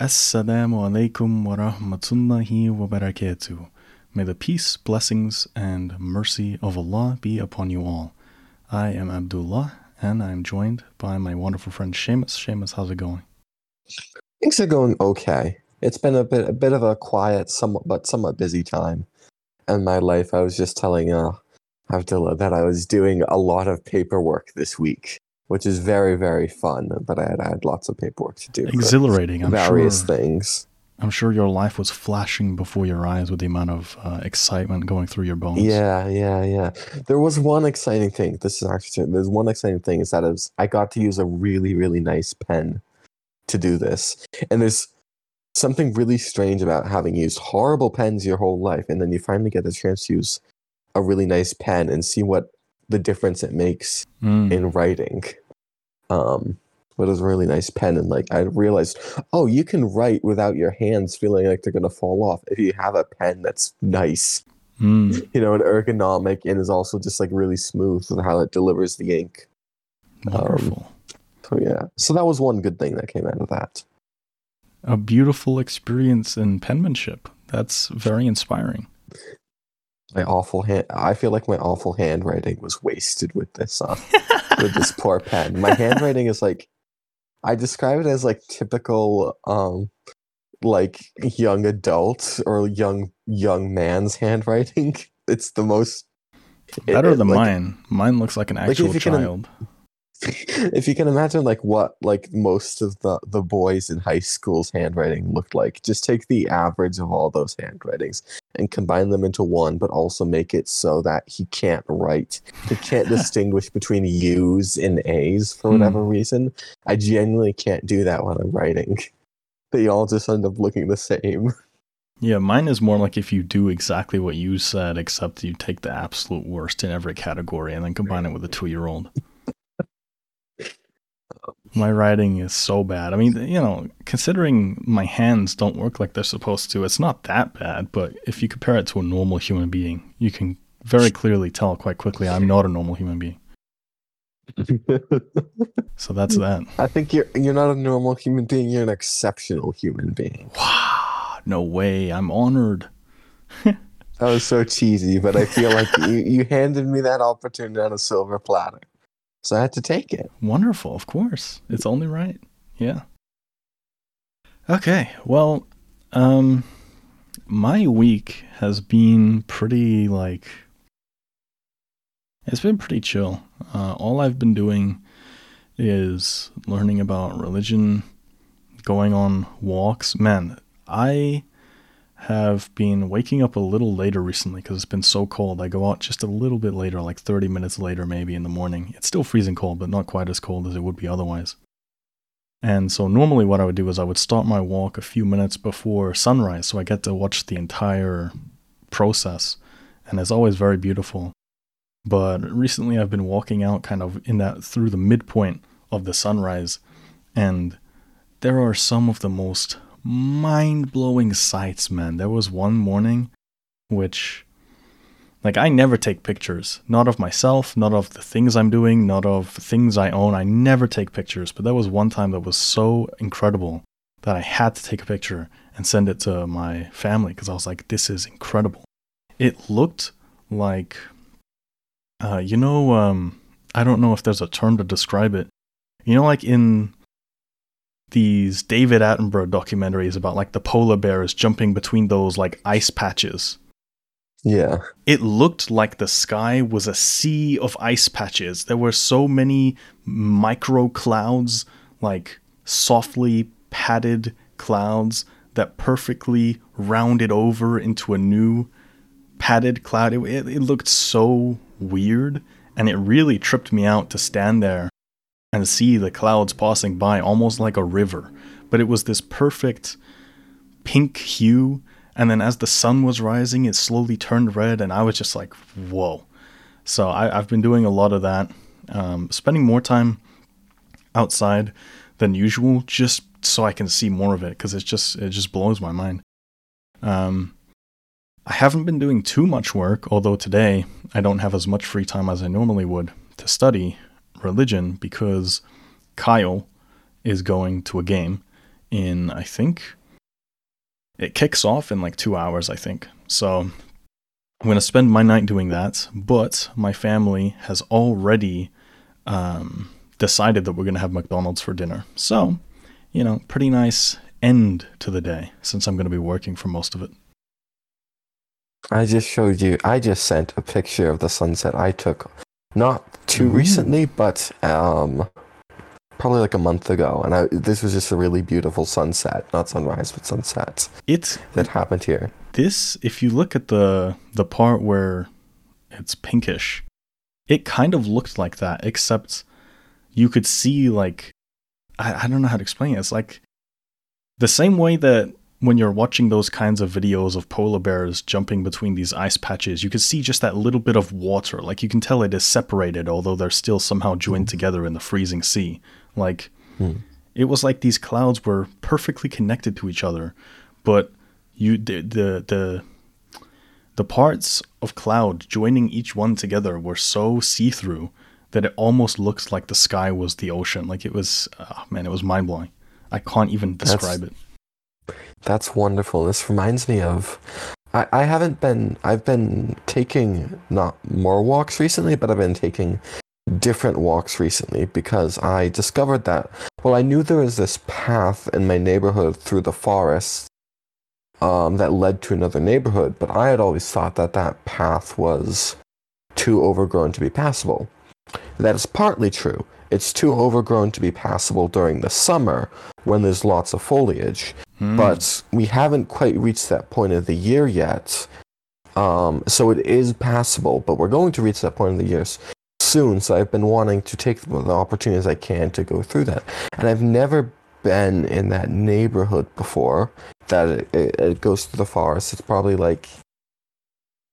Assalamu alaikum wa rahmatullahi wa barakatuh. May the peace, blessings, and mercy of Allah be upon you all. I am Abdullah, and I'm joined by my wonderful friend Seamus. Seamus, how's it going? Things are going okay. It's been a bit a bit of a quiet, somewhat but somewhat busy time in my life. I was just telling uh, Abdullah that I was doing a lot of paperwork this week which is very very fun. But I had, I had lots of paperwork to do. Exhilarating. I'm various sure, things. I'm sure your life was flashing before your eyes with the amount of uh, excitement going through your bones. Yeah, yeah, yeah. There was one exciting thing. This is actually there's one exciting thing is that was, I got to use a really really nice pen to do this, and there's something really strange about having used horrible pens your whole life, and then you finally get the chance to use a really nice pen and see what the difference it makes mm. in writing. Um, but it was a really nice pen, and like I realized, oh, you can write without your hands feeling like they're gonna fall off if you have a pen that's nice, mm. you know, and ergonomic, and is also just like really smooth with how it delivers the ink. Wonderful. Um, so yeah, so that was one good thing that came out of that. A beautiful experience in penmanship. That's very inspiring my awful hand i feel like my awful handwriting was wasted with this uh, with this poor pen. My handwriting is like i describe it as like typical um like young adult or young young man's handwriting. It's the most better it, than like, mine. Mine looks like an actual like child. can, if you can imagine like what like most of the the boys in high school's handwriting looked like just take the average of all those handwritings and combine them into one but also make it so that he can't write he can't distinguish between u's and a's for whatever hmm. reason. I genuinely can't do that when i'm writing. They all just end up looking the same. Yeah, mine is more like if you do exactly what you said, except you take the absolute worst in every category and then combine it with a two year old my writing is so bad. I mean, you know, considering my hands don't work like they're supposed to, it's not that bad. But if you compare it to a normal human being, you can very clearly tell quite quickly I'm not a normal human being. so that's that. I think you're you're not a normal human being. You're an exceptional human being. Wow! No way. I'm honored. that was so cheesy, but I feel like you, you handed me that opportunity on a silver platter. So I had to take it. Wonderful, of course. It's only right. Yeah. Okay, well, um my week has been pretty like it's been pretty chill. Uh, all I've been doing is learning about religion, going on walks. Man, I have been waking up a little later recently because it's been so cold. I go out just a little bit later, like 30 minutes later, maybe in the morning. It's still freezing cold, but not quite as cold as it would be otherwise. And so, normally, what I would do is I would start my walk a few minutes before sunrise, so I get to watch the entire process. And it's always very beautiful. But recently, I've been walking out kind of in that through the midpoint of the sunrise, and there are some of the most mind blowing sights, man. There was one morning which, like, I never take pictures. Not of myself, not of the things I'm doing, not of things I own. I never take pictures. But there was one time that was so incredible that I had to take a picture and send it to my family because I was like, this is incredible. It looked like, uh, you know, um, I don't know if there's a term to describe it. You know, like in these David Attenborough documentaries about like the polar bears jumping between those like ice patches. Yeah. It looked like the sky was a sea of ice patches. There were so many micro clouds, like softly padded clouds that perfectly rounded over into a new padded cloud. It, it, it looked so weird, and it really tripped me out to stand there and see the clouds passing by almost like a river. But it was this perfect pink hue. And then as the sun was rising, it slowly turned red. And I was just like, whoa. So I, have been doing a lot of that, um, spending more time outside than usual, just so I can see more of it, because it's just it just blows my mind. Um, I haven't been doing too much work, although today I don't have as much free time as I normally would to study religion because Kyle is going to a game in I think it kicks off in like two hours, I think. So I'm gonna spend my night doing that. But my family has already um, decided that we're gonna have McDonald's for dinner. So you know, pretty nice end to the day since I'm gonna be working for most of it. I just showed you. I just sent a picture of the sunset I took, not too Ooh. recently, but um, probably like a month ago. And I, this was just a really beautiful sunset, not sunrise, but sunset It's that happened here. this if you look at the the part where it's pinkish it kind of looked like that except you could see like I, I don't know how to explain it it's like the same way that when you're watching those kinds of videos of polar bears jumping between these ice patches you could see just that little bit of water. Like you can tell it is separated although they're still somehow joined together in the freezing sea. Like Hmm. it was like these clouds were perfectly connected to each other but you the the the, the parts of cloud joining each one together were so see-through that it almost looks like the sky was the ocean. Like it was oh man it was mind-blowing. I can't even That's- describe it That's wonderful. This reminds me of. I, I haven't been. I've been taking not more walks recently, but I've been taking different walks recently because I discovered that. Well, I knew there was this path in my neighborhood through the forest um, that led to another neighborhood, but I had always thought that that path was too overgrown to be passable. That is partly true. It's too overgrown to be passable during the summer when there's lots of foliage Hmm. but we haven't quite reached that point of the year yet. Um, so it is passable, but we're going to reach that point of the year soon. So I've been wanting to take the the opportunities I can to go through that, and I've never been in that neighborhood before. That it, it, it goes through the forest. It's probably like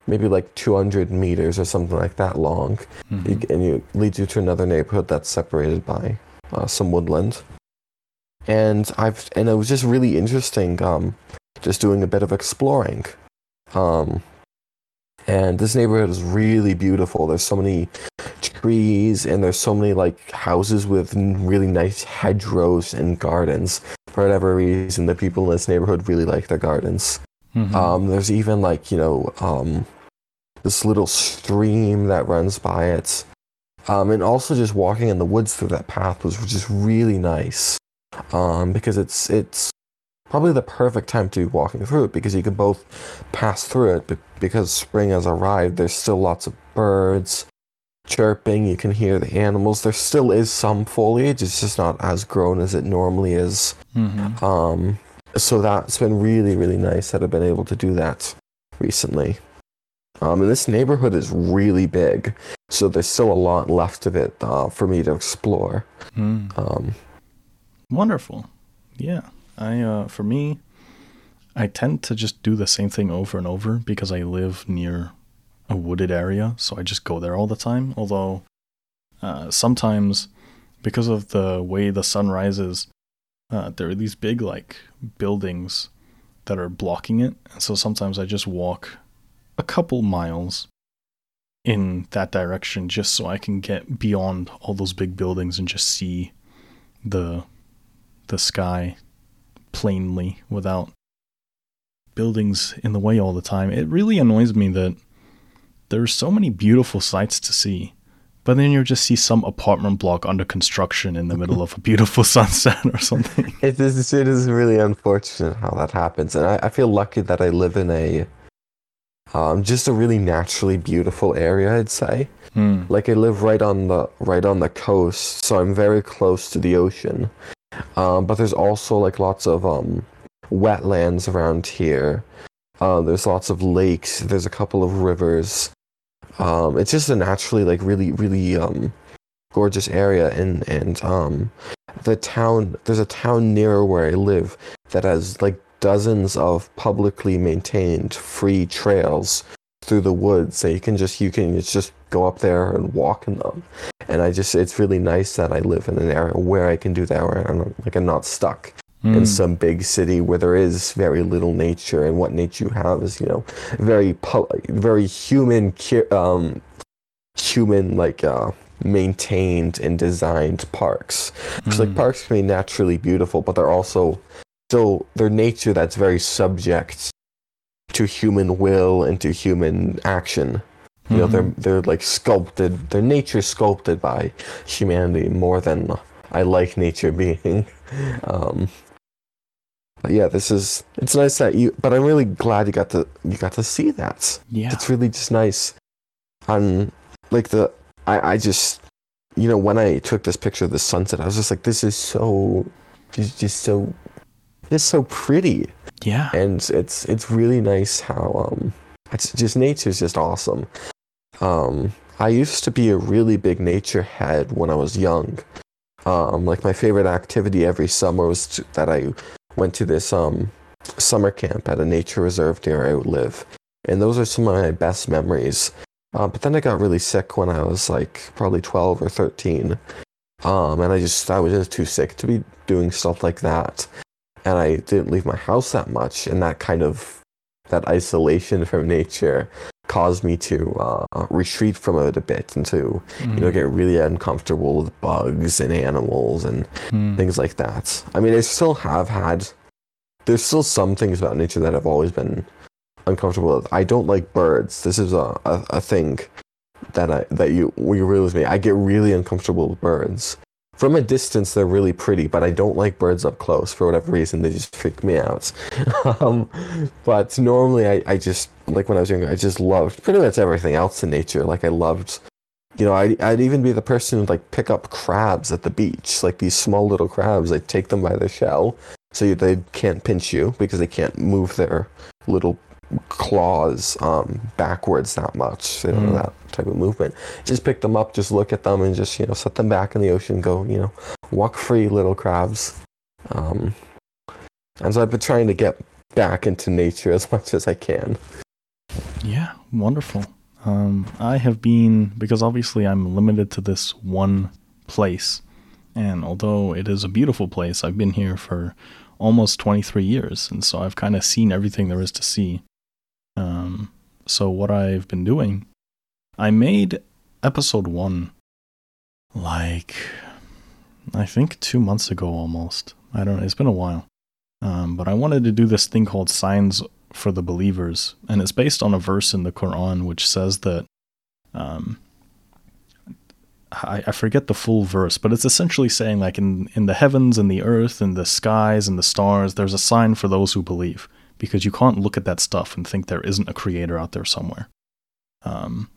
maybe like 200 meters or something like that long, Mhm. you, and it leads you to another neighborhood that's separated by uh, some woodland. And I've and it was just really interesting, um, just doing a bit of exploring. Um, and this neighborhood is really beautiful. There's so many trees, and there's so many like houses with really nice hedgerows and gardens. For whatever reason, the people in this neighborhood really like their gardens. Mhm. Um, there's even like you know um, this little stream that runs by it, um, and also just walking in the woods through that path was just really nice, um, because it's it's probably the perfect time to be walking through it because you can both pass through it, but because spring has arrived, there's still lots of birds chirping. You can hear the animals. There still is some foliage. It's just not as grown as it normally is. Mhm. So that's been really, really nice that I've been able to do that recently. Um, and this neighborhood is really big, so there's still a lot left of it uh, for me to explore. Mm. Um, Wonderful. Yeah. I uh for me I tend to just do the same thing over and over because I live near a wooded area, so I just go there all the time. Although uh sometimes because of the way the sun rises, uh there are these big like buildings that are blocking it. And so sometimes I just walk a couple miles in that direction just so I can get beyond all those big buildings and just see the the sky plainly without buildings in the way all the time. It really annoys me that there are so many beautiful sights to see, but then you'll just see some apartment block under construction in the middle of a beautiful sunset or something. it is it is really unfortunate how that happens, and I, I feel lucky that I live in a um, just a really naturally beautiful area. I'd say. Hmm. like I live right on the right on the coast, so I'm very close to the ocean. Um, but there's also like lots of um, wetlands around here. Uh, there's lots of lakes. There's a couple of rivers. Um, it's just a naturally like really really um, gorgeous area, and and um, the town. There's a town near where I live that has like dozens of publicly maintained free trails through the woods so you can just you can just go up there and walk in them and i just it's really nice that i live in an area where i can do that where i'm like i'm not stuck Hmm. in some big city where there is very little nature and what nature you have is you know very very human um, human like uh maintained and designed parks. Because like Mm. parks can be naturally beautiful, but they're also still their nature that's very subject to human will and to human action. You know, they're Mhm. they're like sculpted. Their nature sculpted by humanity more than I like nature being. Um, but yeah, this is it's nice that you. But I'm really glad you got to you got to see that. yeah. It's really just nice. On like the I I just you know when I took this picture of the sunset, I was just like, this is so just just so it's so pretty Yeah. and it's it's really nice how um it's just nature's just awesome um i used to be a really big nature head when i was young um like my favorite activity every summer was to, that i went to this um summer camp at a nature reserve near where i live. And those are some of my best memories. Uh, but then i got really sick when i was like probably 12 or 13 um and i just i was just too sick to be doing stuff like that. And I didn't leave my house that much, and that kind of that isolation from nature caused me to uh, retreat from it a bit and to you know get really uncomfortable with bugs and animals and Mm. things like that. I mean, I still have had. There's still some things about nature that I've always been uncomfortable with. I don't like birds. This is a, a, a thing that I that you you realize me. I get really uncomfortable with birds. From a distance, they're really pretty, but I don't like birds up close for whatever reason. They just freak me out. um, but normally, I, I just like when I was younger, I just loved pretty much everything else in nature. Like I loved, you know, I'd, I'd even be the person who'd like pick up crabs at the beach, like these small little crabs. I'd take them by the shell so they can't pinch you because they can't move their little claws um, backwards that much. They don't Mm. that type of movement. Just pick them up, just look at them, and just you know set them back in the ocean. Go, you know, walk free, little crabs. Um, and so I've been trying to get back into nature as much as I can. Yeah, wonderful. Um, I have been because obviously I'm limited to this one place, and although it is a beautiful place, I've been here for almost 23 years, and so I've kind of seen everything there is to see. Um, so what I've been doing, I made episode one, like I think two months ago almost. I don't know. It's been a while. Um, but I wanted to do this thing called Signs for the Believers, and it's based on a verse in the Quran which says that. Um, I, I forget the full verse, but it's essentially saying like in, in the heavens and the earth and the skies and the stars, there's a sign for those who believe, because you can't look at that stuff and think there isn't a creator out there somewhere. Um,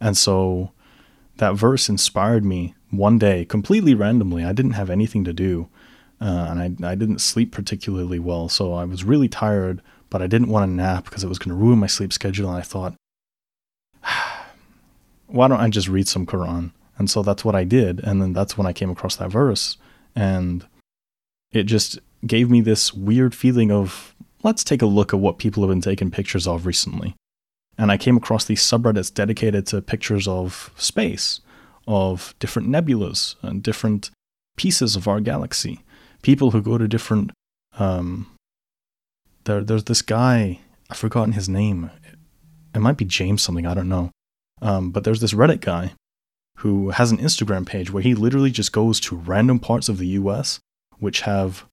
and so that verse inspired me one day completely randomly. I didn't have anything to do, uh, and I, I didn't sleep particularly well, so I was really tired, but I didn't want to nap because it was going to ruin my sleep schedule. And I thought, why don't I just read some Quran? And so that's what I did, and then that's when I came across that verse, and it just gave me this weird feeling of let's take a look at what people have been taking pictures of recently. And I came across these subreddits dedicated to pictures of space, of different nebulas and different pieces of our galaxy. People who go to different. Um, there, there's this guy. I've forgotten his name. It might be James something. I don't know. Um, but there's this Reddit guy who has an Instagram page where he literally just goes to random parts of the U.S. which have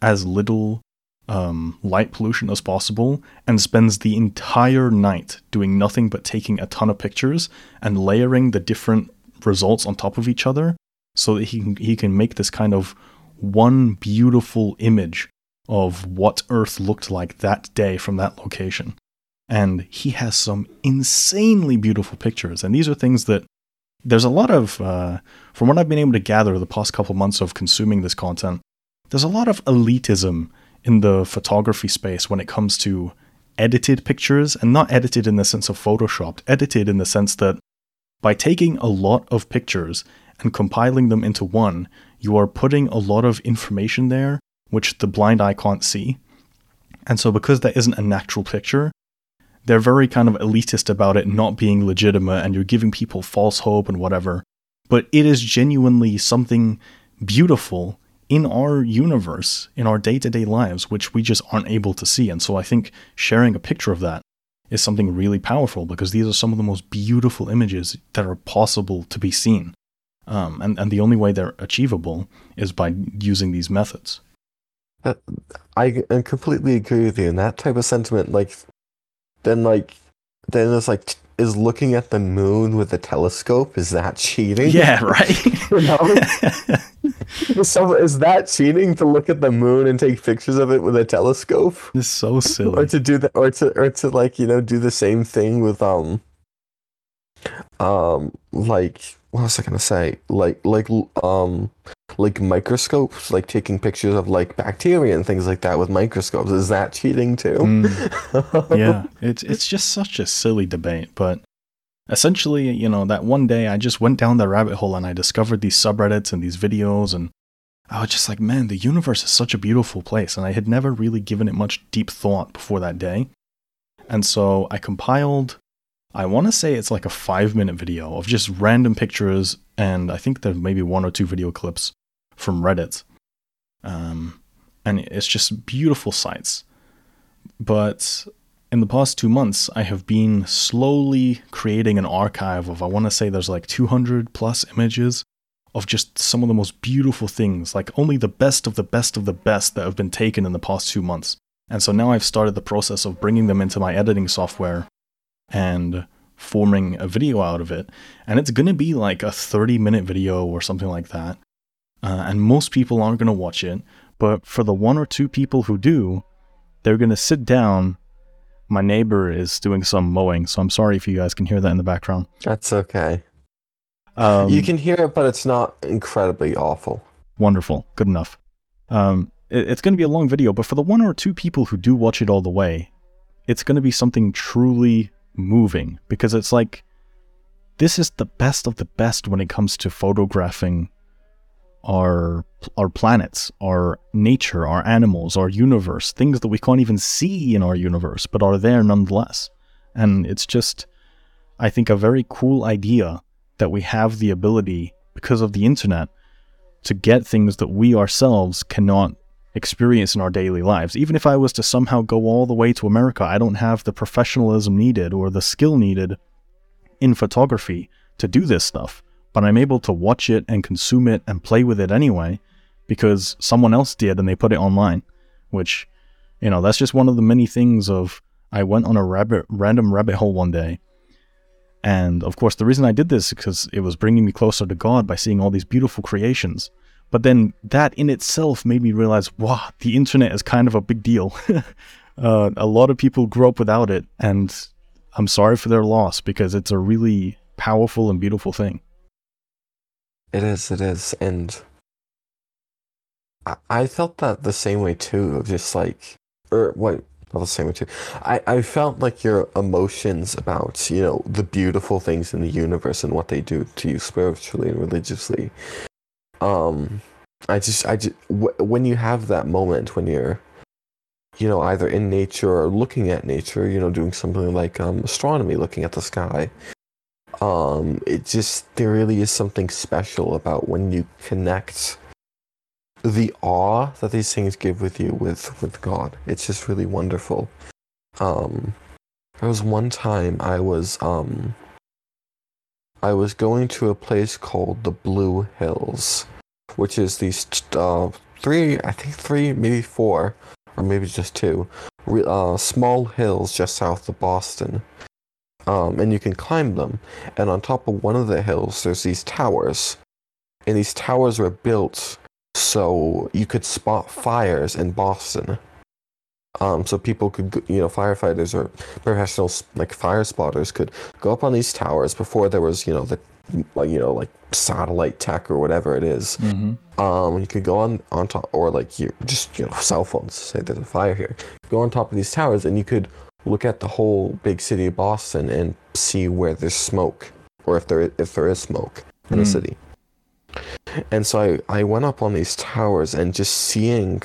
as little um, light pollution as possible and spends the entire night doing nothing but taking a ton of pictures and layering the different results on top of each other so that he can, he can make this kind of one beautiful image of what Earth looked like that day from that location. And he has some insanely beautiful pictures. And these are things that there's a lot of, uh, from what I've been able to gather the past couple months of consuming this content, there's a lot of elitism in the photography space when it comes to edited pictures, and not edited in the sense of photoshopped, edited in the sense that by taking a lot of pictures and compiling them into one, you are putting a lot of information there which the blind eye can't see. And so, because that isn't a natural picture, they're very kind of elitist about it not being legitimate and you're giving people false hope and whatever. But it is genuinely something beautiful in our universe, in our day to day lives, which we just aren't able to see. And so I think sharing a picture of that is something really powerful because these are some of the most beautiful images that are possible to be seen. Um, and, and the only way they're achievable is by using these methods. Uh, I completely agree with you. And that type of sentiment, like, then like, then it's like, is looking at the moon with a telescope is that cheating? Yeah, right. You know? so is that cheating to look at the moon and take pictures of it with a telescope? it's so silly. Or to do that, or to or to like you know do the same thing with um, um, like what was I gonna say? Like like um, like microscopes, like taking pictures of like bacteria and things like that with microscopes. Is that cheating too? Mm, yeah, it's it's just such a silly debate, but essentially, you know, that one day I just went down the rabbit hole and I discovered these subreddits and these videos and I was just like, man, the universe is such a beautiful place and I had never really given it much deep thought before that day. And so I compiled I want to say it's like a 5-minute video of just random pictures and I think there's maybe one or two video clips from Reddit. Um and it's just beautiful sights but in the past two months, I have been slowly creating an archive of, I want to say there's like 200 plus images of just some of the most beautiful things, like only the best of the best of the best that have been taken in the past two months. And so now I've started the process of bringing them into my editing software and forming a video out of it. And it's going to be like a 30 minute video or something like that. Uh, and most people aren't going to watch it. But for the one or two people who do, they're going to sit down. My neighbor is doing some mowing, so I'm sorry if you guys can hear that in the background. That's okay. Um, you can hear it, but it's not incredibly awful. Wonderful. Good enough. Um, it- it's going to be a long video, but for the one or two people who do watch it all the way, it's going to be something truly moving because it's like this is the best of the best when it comes to photographing our our planets, our nature, our animals, our universe, things that we can't even see in our universe but are there nonetheless. And it's just I think a very cool idea that we have the ability because of the internet to get things that we ourselves cannot experience in our daily lives. Even if I was to somehow go all the way to America, I don't have the professionalism needed or the skill needed in photography to do this stuff. But I'm able to watch it and consume it and play with it anyway because someone else did and they put it online. Which, you know, that's just one of the many things of I went on a rabbit random rabbit hole one day and of course, the reason I did this is because it was bringing me closer to God by seeing all these beautiful creations. But then that in itself made me realize, wow, the internet is kind of a big deal. uh, a lot of people grew up without it, and I'm sorry for their loss because it's a really powerful and beautiful thing. It is, it is, and I, I felt that the same way too. Just like, or what, not the same way too. I I felt like your emotions about you know the beautiful things in the universe and what they do to you spiritually and religiously. Um, I just I just w- when you have that moment when you're you know either in nature or looking at nature you know doing something like um, astronomy looking at the sky um it just there really is something special about when you connect the awe that these things give with you with with god. It's just really wonderful. Um there was one time i was um i was going to a place called the blue hills which is these uh three i think three maybe four or maybe just two, uh, small hills just south of boston um, and you can climb them. And on top of one of the hills, there's these towers, and these towers were built so you could spot fires in Boston. Um, so people could, you know, firefighters or professionals like fire spotters could go up on these towers before there was, you know, the, like, you know, like satellite tech or whatever it is. Mm-hmm. Um, you could go on on top, or like you just you know cell phones. Say there's a fire here. Go on top of these towers, and you could look at the whole big city of Boston and see where there's smoke, or if there if there is smoke in the Hmm. city. And so I, I went up on these towers and just seeing,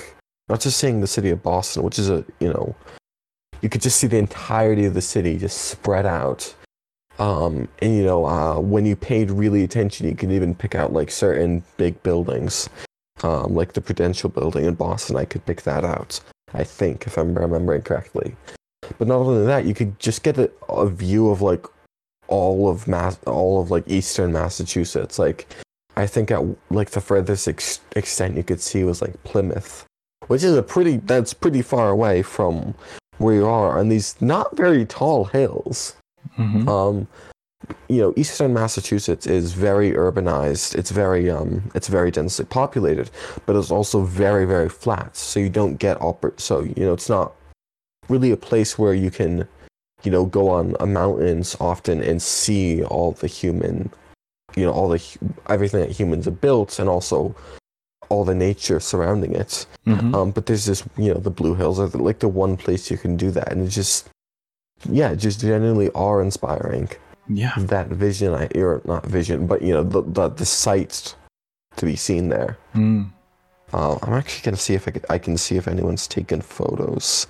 not just seeing the city of Boston, which is a you know, you could just see the entirety of the city just spread out. Um, and you know, uh, when you paid really attention, you could even pick out like certain big buildings, um, like the Prudential Building in Boston. I could pick that out. I think, if I'm remembering correctly. But not only that, you could just get a, a view of like all of mass, all of like eastern Massachusetts. Like, I think at like the furthest ex- extent you could see was like Plymouth, which is a pretty that's pretty far away from where you are on these not very tall hills. Mhm. Um, you know, eastern Massachusetts is very urbanized. It's very um, it's very densely populated, but it's also very very flat. So you don't get oppor- So you know, it's not really a place where you can, you know, go on a mountains often and see all the human, you know, all the everything that humans have built, and also all the nature surrounding it. Mhm. Um, but there's this, you know, the Blue Hills are the, like the one place you can do that, and it's just, yeah, just genuinely awe inspiring yeah. that vision I or not vision, but you know the the, the sights to be seen there. Mm. Uh, I'm actually gonna see if I, could, I can see if anyone's taken photos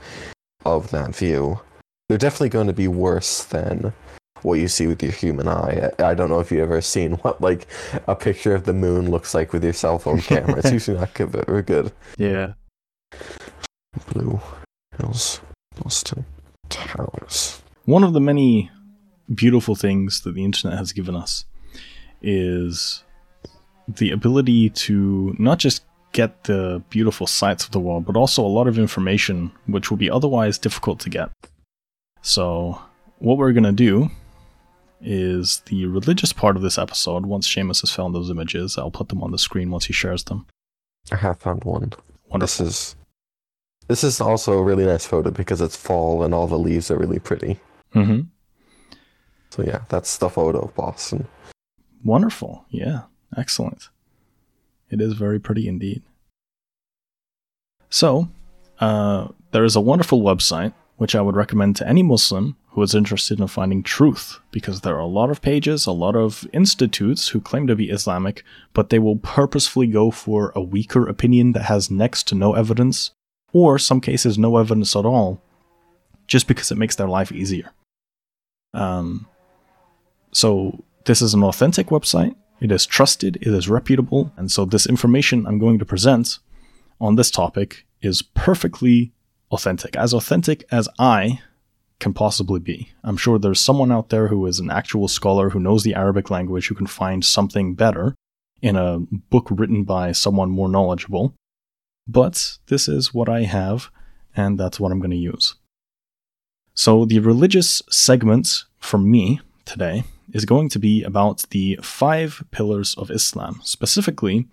of that view. They're definitely going to be worse than what you see with your human eye. I, don't know if you've ever seen what like a picture of the moon looks like with your cell phone camera. It's usually not good, very good. Yeah. Blue Hills, Boston Towers. One of the many beautiful things that the internet has given us is the ability to not just get the beautiful sights of the world, but also a lot of information which would be otherwise difficult to get. So, what we're going to do is the religious part of this episode. Once Seamus has found those images, I'll put them on the screen once he shares them. I have found one. Wonderful. This is this is also a really nice photo because it's fall and all the leaves are really pretty. Mm-hmm. So yeah, that's the photo of Boston. Wonderful. Yeah. Excellent. It is very pretty indeed. So, uh, there is a wonderful website which I would recommend to any Muslim who is interested in finding truth, because there are a lot of pages, a lot of institutes who claim to be Islamic, but they will purposefully go for a weaker opinion that has next to no evidence, or some cases no evidence at all, just because it makes their life easier. Um, so this is an authentic website. It is trusted, it is reputable, and so this information I'm going to present on this topic is perfectly authentic, as authentic as I can possibly be. I'm sure there's someone out there who is an actual scholar who knows the Arabic language who can find something better in a book written by someone more knowledgeable. But this is what I have, and that's what I'm going to use. So, the religious segment for me today is going to be about the five pillars of Islam, specifically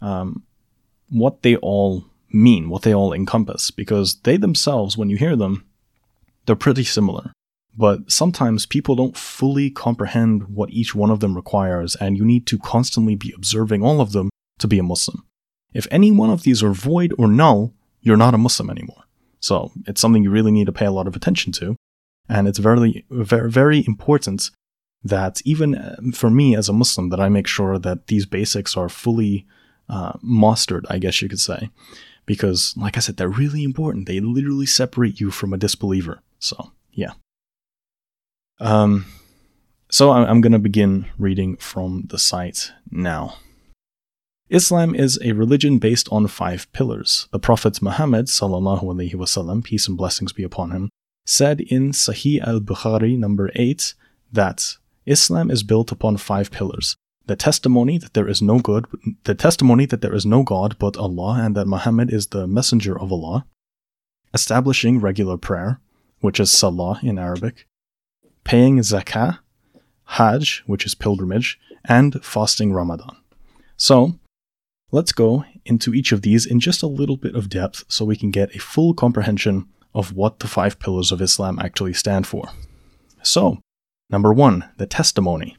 um, what they all mean, what they all encompass, because they themselves, when you hear them, they're pretty similar. But sometimes people don't fully comprehend what each one of them requires, and you need to constantly be observing all of them to be a Muslim. If any one of these are void or null, you're not a Muslim anymore. So it's something you really need to pay a lot of attention to. And it's very, very, very important that even uh, for me as a Muslim, that I make sure that these basics are fully uh, mastered, I guess you could say. Because, like I said, they're really important. They literally separate you from a disbeliever. So, yeah. Um, so I'm going to begin reading from the site now. Islam is a religion based on five pillars. The Prophet Muhammad wasallam, peace and blessings be upon him, said in Sahih al-Bukhari number 8 that Islam is built upon five pillars: the testimony that there is no good, the testimony that there is no god but Allah and that Muhammad is the messenger of Allah, establishing regular prayer, which is salah in Arabic, paying zakah, hajj, which is pilgrimage, and fasting Ramadan. So, let's go into each of these in just a little bit of depth so we can get a full comprehension of what the five pillars of Islam actually stand for. So, number one, the testimony.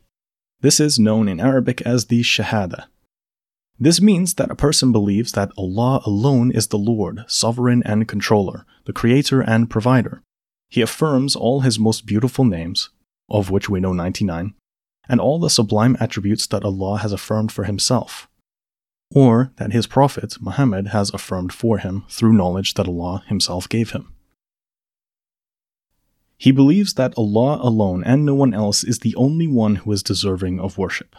This is known in Arabic as the Shahada. This means that a person believes that Allah alone is the Lord, sovereign and controller, the creator and provider. He affirms all his most beautiful names, of which we know 99, and all the sublime attributes that Allah has affirmed for himself, or that his Prophet, Muhammad, has affirmed for him through knowledge that Allah himself gave him. He believes that Allah alone and no one else is the only one who is deserving of worship.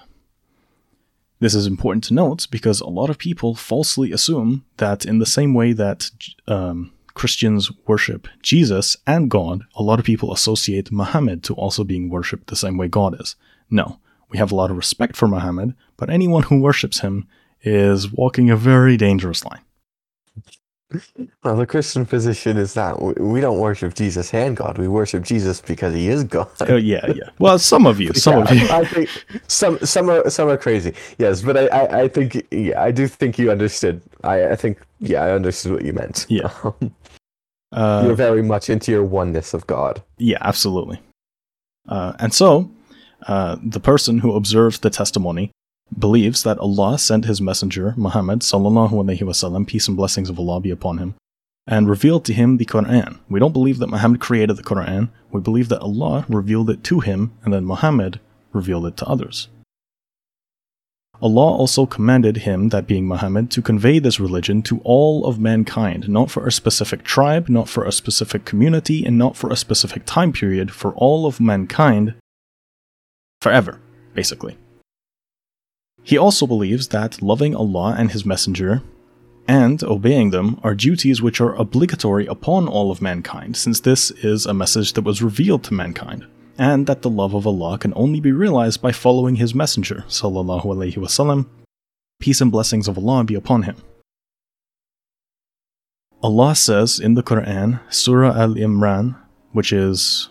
This is important to note because a lot of people falsely assume that, in the same way that um, Christians worship Jesus and God, a lot of people associate Muhammad to also being worshipped the same way God is. No, we have a lot of respect for Muhammad, but anyone who worships him is walking a very dangerous line. Well, the Christian position is that we- don't worship Jesus and God. We worship Jesus because He is God. Oh, yeah, yeah. Well, some of you, some of you. I, think some some are some are crazy. Yes, but I, I, I think yeah, I do think you understood. I, I think yeah, I understood what you meant. Yeah. You're um, Uh, You're very much into your oneness of God. yeah, absolutely. Uh, and so, uh, the person who observes the testimony believes that Allah sent his messenger, Muhammad, sallallahu alaihi wasallam, peace and blessings of Allah be upon him, and revealed to him the Quran. We don't believe that Muhammad created the Quran. We believe that Allah revealed it to him, and then Muhammad revealed it to others. Allah also commanded him, that being Muhammad, to convey this religion to all of mankind, not for a specific tribe, not for a specific community, and not for a specific time period, for all of mankind forever, basically. He also believes that loving Allah and His Messenger and obeying them are duties which are obligatory upon all of mankind, since this is a message that was revealed to mankind, and that the love of Allah can only be realized by following His Messenger, sallallahu alaihi wasallam. Peace and blessings of Allah be upon him. Allah says in the Quran, Surah Al Imran, which is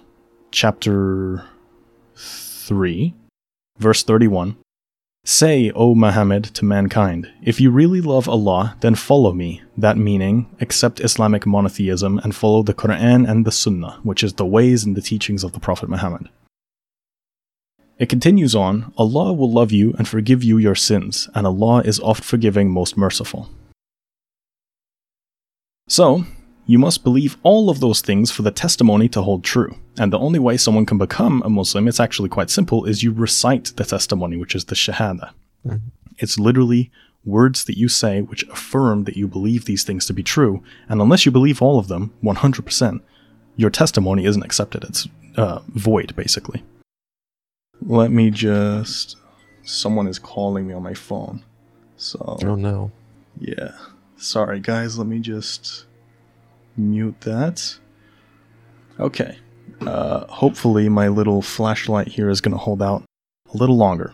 chapter 3, verse 31. Say, O Muhammad, to mankind, if you really love Allah, then follow me, that meaning, accept Islamic monotheism and follow the Quran and the Sunnah, which is the ways and the teachings of the Prophet Muhammad. It continues on, Allah will love you and forgive you your sins, and Allah is oft forgiving, most merciful. So, you must believe all of those things for the testimony to hold true. And the only way someone can become a Muslim, it's actually quite simple, is you recite the testimony, which is the Shahada. Mhm. It's literally words that you say which affirm that you believe these things to be true. And unless you believe all of them, 100%, your testimony isn't accepted. It's uh, void, basically. Let me just. Someone is calling me on my phone. So. Oh no. Yeah. Sorry, guys. Let me just mute that. Okay. Uh, hopefully, my little flashlight here is going to hold out a little longer.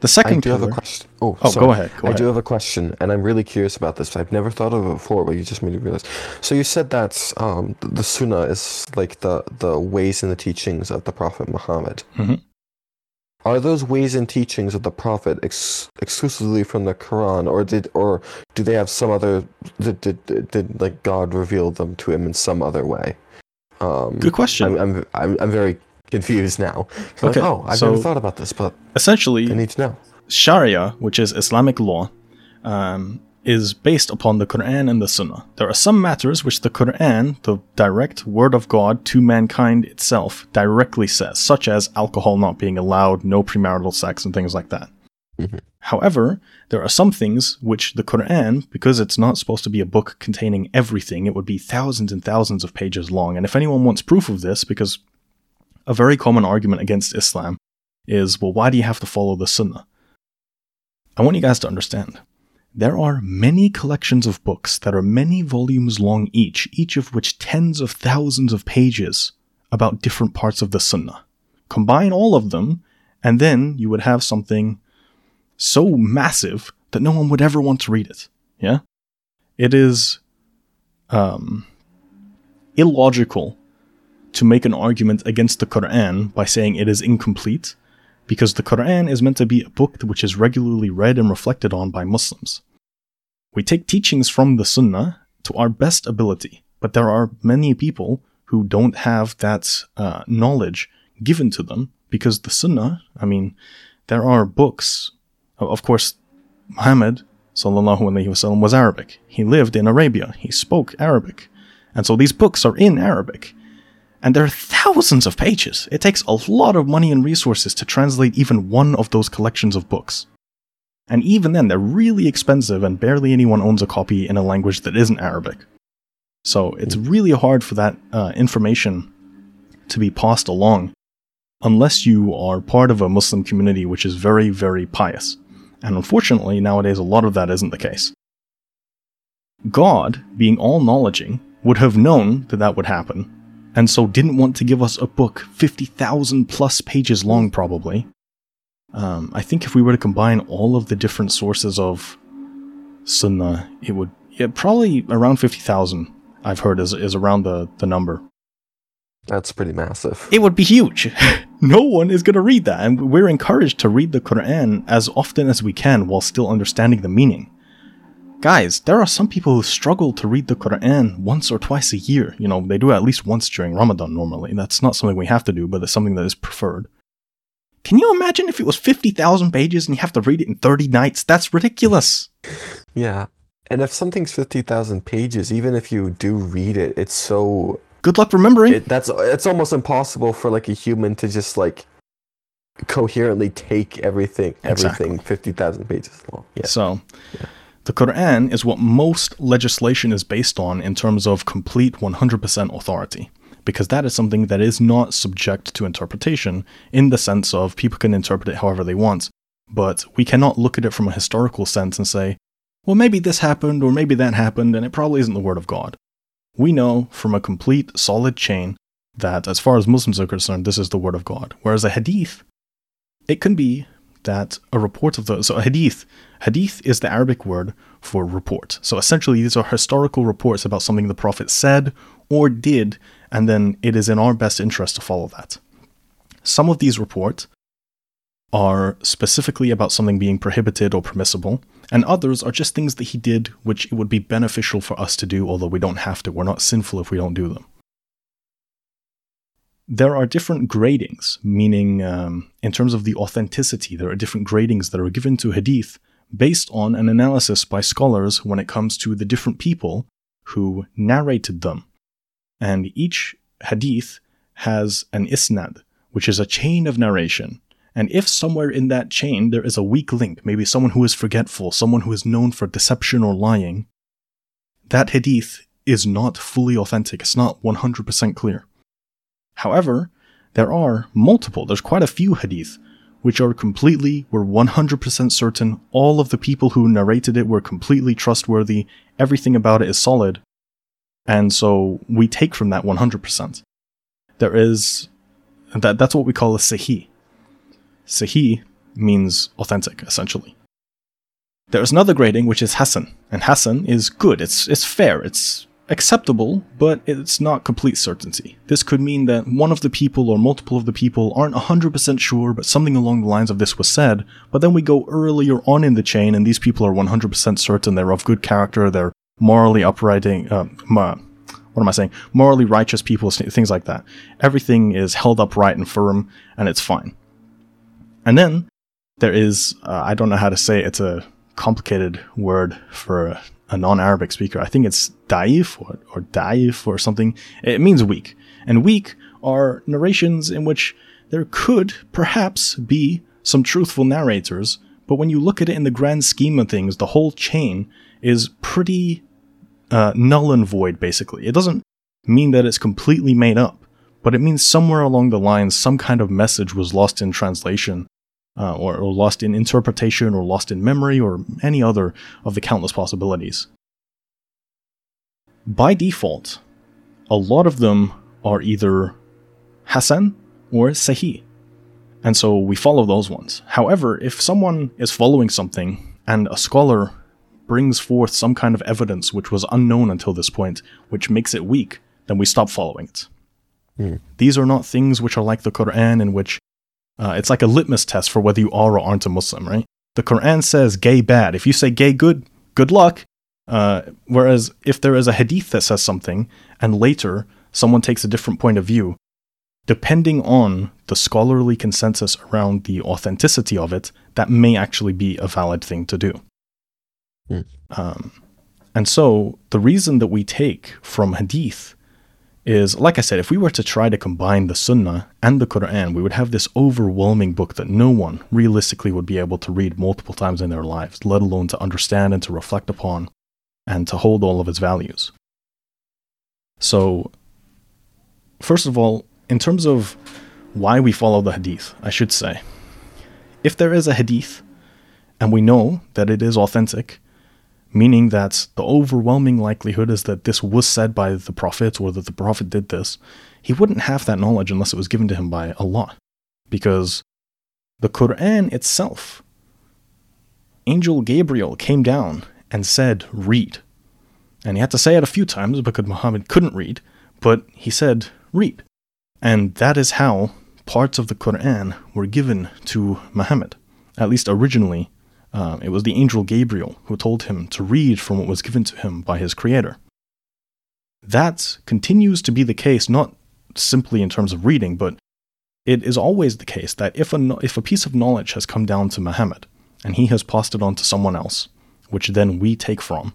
The second I do have a question. Oh, Oh, sorry. go ahead. Go I ahead. do have a question, and I'm really curious about this. I've never thought of it before, but you just made me realize. So you said that um, th- the Sunnah is like the the ways and the teachings of the Prophet Muhammad. Mhm. Are those ways and teachings of the Prophet ex- exclusively from the Quran, or did or do they have some other? Did, did, did like God reveal them to him in some other way? Um, Good question. I'm, I'm I'm I'm very confused now. So like, Okay, oh, I've so- never thought about this, but Essentially, I need to know. Sharia, which is Islamic law, um, is based upon the Quran and the Sunnah. There are some matters which the Quran, the direct word of God to mankind itself, directly says, such as alcohol not being allowed, no premarital sex, and things like that. Mhm. However, there are some things which the Quran, because it's not supposed to be a book containing everything, it would be thousands and thousands of pages long. And if anyone wants proof of this, because a very common argument against Islam is, well, why do you have to follow the Sunnah? I want you guys to understand. There are many collections of books that are many volumes long each, each of which tens of thousands of pages about different parts of the Sunnah. Combine all of them, and then you would have something so massive that no one would ever want to read it. Yeah? It is um, illogical to make an argument against the Quran by saying it is incomplete because the Quran is meant to be a book which is regularly read and reflected on by Muslims. We take teachings from the Sunnah to our best ability, but there are many people who don't have that uh, knowledge given to them because the Sunnah, I mean, there are books. Of course, Muhammad sallallahu alaihi wasallam was Arabic. He lived in Arabia. He spoke Arabic. And so these books are in Arabic. And there are thousands of pages. It takes a lot of money and resources to translate even one of those collections of books. And even then, they're really expensive, and barely anyone owns a copy in a language that isn't Arabic. So it's really hard for that uh, information to be passed along unless you are part of a Muslim community which is very, very pious. And unfortunately, nowadays, a lot of that isn't the case. God, being all knowledging, would have known that that would happen, and so didn't want to give us a book 50,000 plus pages long, probably. Um, I think if we were to combine all of the different sources of Sunnah, it would yeah, probably around 50,000, I've heard, is, is around the, the number. That's pretty massive. It would be huge. no one is going to read that, and we're encouraged to read the Quran as often as we can while still understanding the meaning. Guys, there are some people who struggle to read the Quran once or twice a year. You know, they do at least once during Ramadan normally. That's not something we have to do, but it's something that is preferred. Can you imagine if it was 50,000 pages and you have to read it in 30 nights? That's ridiculous. Yeah. And if something's 50,000 pages, even if you do read it, it's so Good luck remembering. it, that's it's almost impossible for like a human to just like coherently take everything everything 50,000 pages long. Yeah. So, the Quran is what most legislation is based on in terms of complete 100% authority, because that is something that is not subject to interpretation in the sense of people can interpret it however they want, but we cannot look at it from a historical sense and say, well, maybe this happened or maybe that happened, and it probably isn't the word of God. We know from a complete, solid chain that, as far as Muslims are concerned, this is the word of God. Whereas a hadith, it can be that a report of the so a hadith hadith is the arabic word for report so essentially these are historical reports about something the prophet said or did and then it is in our best interest to follow that some of these reports are specifically about something being prohibited or permissible and others are just things that he did which it would be beneficial for us to do although we don't have to we're not sinful if we don't do them there are different gradings, meaning um, in terms of the authenticity, there are different gradings that are given to hadith based on an analysis by scholars when it comes to the different people who narrated them. And each hadith has an isnad, which is a chain of narration. And if somewhere in that chain there is a weak link, maybe someone who is forgetful, someone who is known for deception or lying, that hadith is not fully authentic. It's not 100% clear. However, there are multiple, there's quite a few hadith which are completely, we're 100% certain all of the people who narrated it were completely trustworthy, everything about it is solid, and so we take from that 100%. There is, that, that's what we call a sahih. Sahih means authentic, essentially. There's another grading which is Hasan, and Hasan is good, it's, it's fair, it's acceptable, but it's not complete certainty. This could mean that one of the people or multiple of the people aren't 100% sure, but something along the lines of this was said, but then we go earlier on in the chain and these people are 100% certain they're of good character, they're morally uprighting, uh, what am I saying? Morally righteous people, things like that. Everything is held upright and firm, and it's fine. And then there is, uh, I don't know how to say it, it's a complicated word for a non-Arabic speaker. I think it's daif or, or daif or something. It means weak. And weak are narrations in which there could perhaps be some truthful narrators, but when you look at it in the grand scheme of things, the whole chain is pretty uh, null and void, basically. It doesn't mean that it's completely made up, but it means somewhere along the lines some kind of message was lost in translation uh, or, or lost in interpretation or lost in memory or any other of the countless possibilities. By default, a lot of them are either Hasan or Sahih. And so we follow those ones. However, if someone is following something and a scholar brings forth some kind of evidence which was unknown until this point, which makes it weak, then we stop following it. Mm. These are not things which are like the Quran, in which uh, it's like a litmus test for whether you are or aren't a Muslim, right? The Quran says gay bad. If you say gay good, good luck. Uh, whereas if there is a hadith that says something and later someone takes a different point of view, depending on the scholarly consensus around the authenticity of it, that may actually be a valid thing to do. Hmm. Um, and so the reason that we take from hadith is, like I said, if we were to try to combine the Sunnah and the Quran, we would have this overwhelming book that no one realistically would be able to read multiple times in their lives, let alone to understand and to reflect upon and to hold all of its values. So, first of all, in terms of why we follow the Hadith, I should say, if there is a Hadith and we know that it is authentic, meaning that the overwhelming likelihood is that this was said by the prophet or that the prophet did this, he wouldn't have that knowledge unless it was given to him by Allah. Because the Quran itself, Angel Gabriel came down and said, Read. And he had to say it a few times because Muhammad couldn't read, but he said, Read. And that is how parts of the Quran were given to Muhammad. At least originally, uh, it was the angel Gabriel who told him to read from what was given to him by his creator. That continues to be the case, not simply in terms of reading, but it is always the case that if a, if a piece of knowledge has come down to Muhammad and he has passed it on to someone else, which then we take from,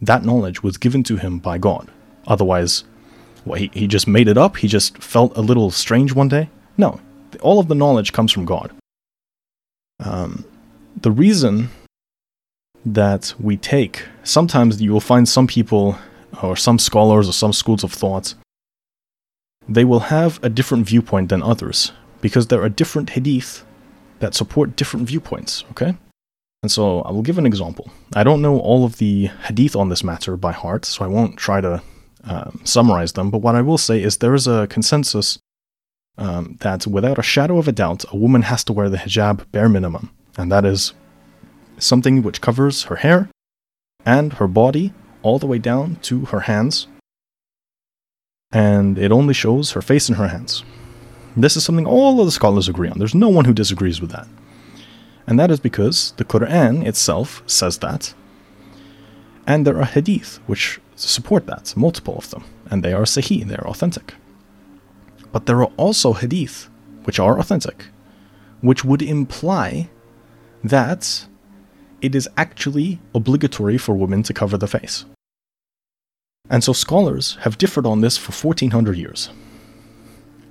that knowledge was given to him by God. Otherwise, he, he just made it up? He just felt a little strange one day? No, all of the knowledge comes from God. Um, the reason that we take, sometimes you will find some people or some scholars or some schools of thought, they will have a different viewpoint than others because there are different hadith that support different viewpoints, okay? And so I will give an example. I don't know all of the hadith on this matter by heart, so I won't try to um, summarize them, but what I will say is there is a consensus um, that without a shadow of a doubt, a woman has to wear the hijab bare minimum, and that is something which covers her hair and her body all the way down to her hands, and it only shows her face and her hands. This is something all of the scholars agree on. There's no one who disagrees with that. And that is because the Quran itself says that. And there are hadith which support that, multiple of them. And they are sahih, they are authentic. But there are also hadith which are authentic, which would imply that it is actually obligatory for women to cover the face. And so scholars have differed on this for 1400 years.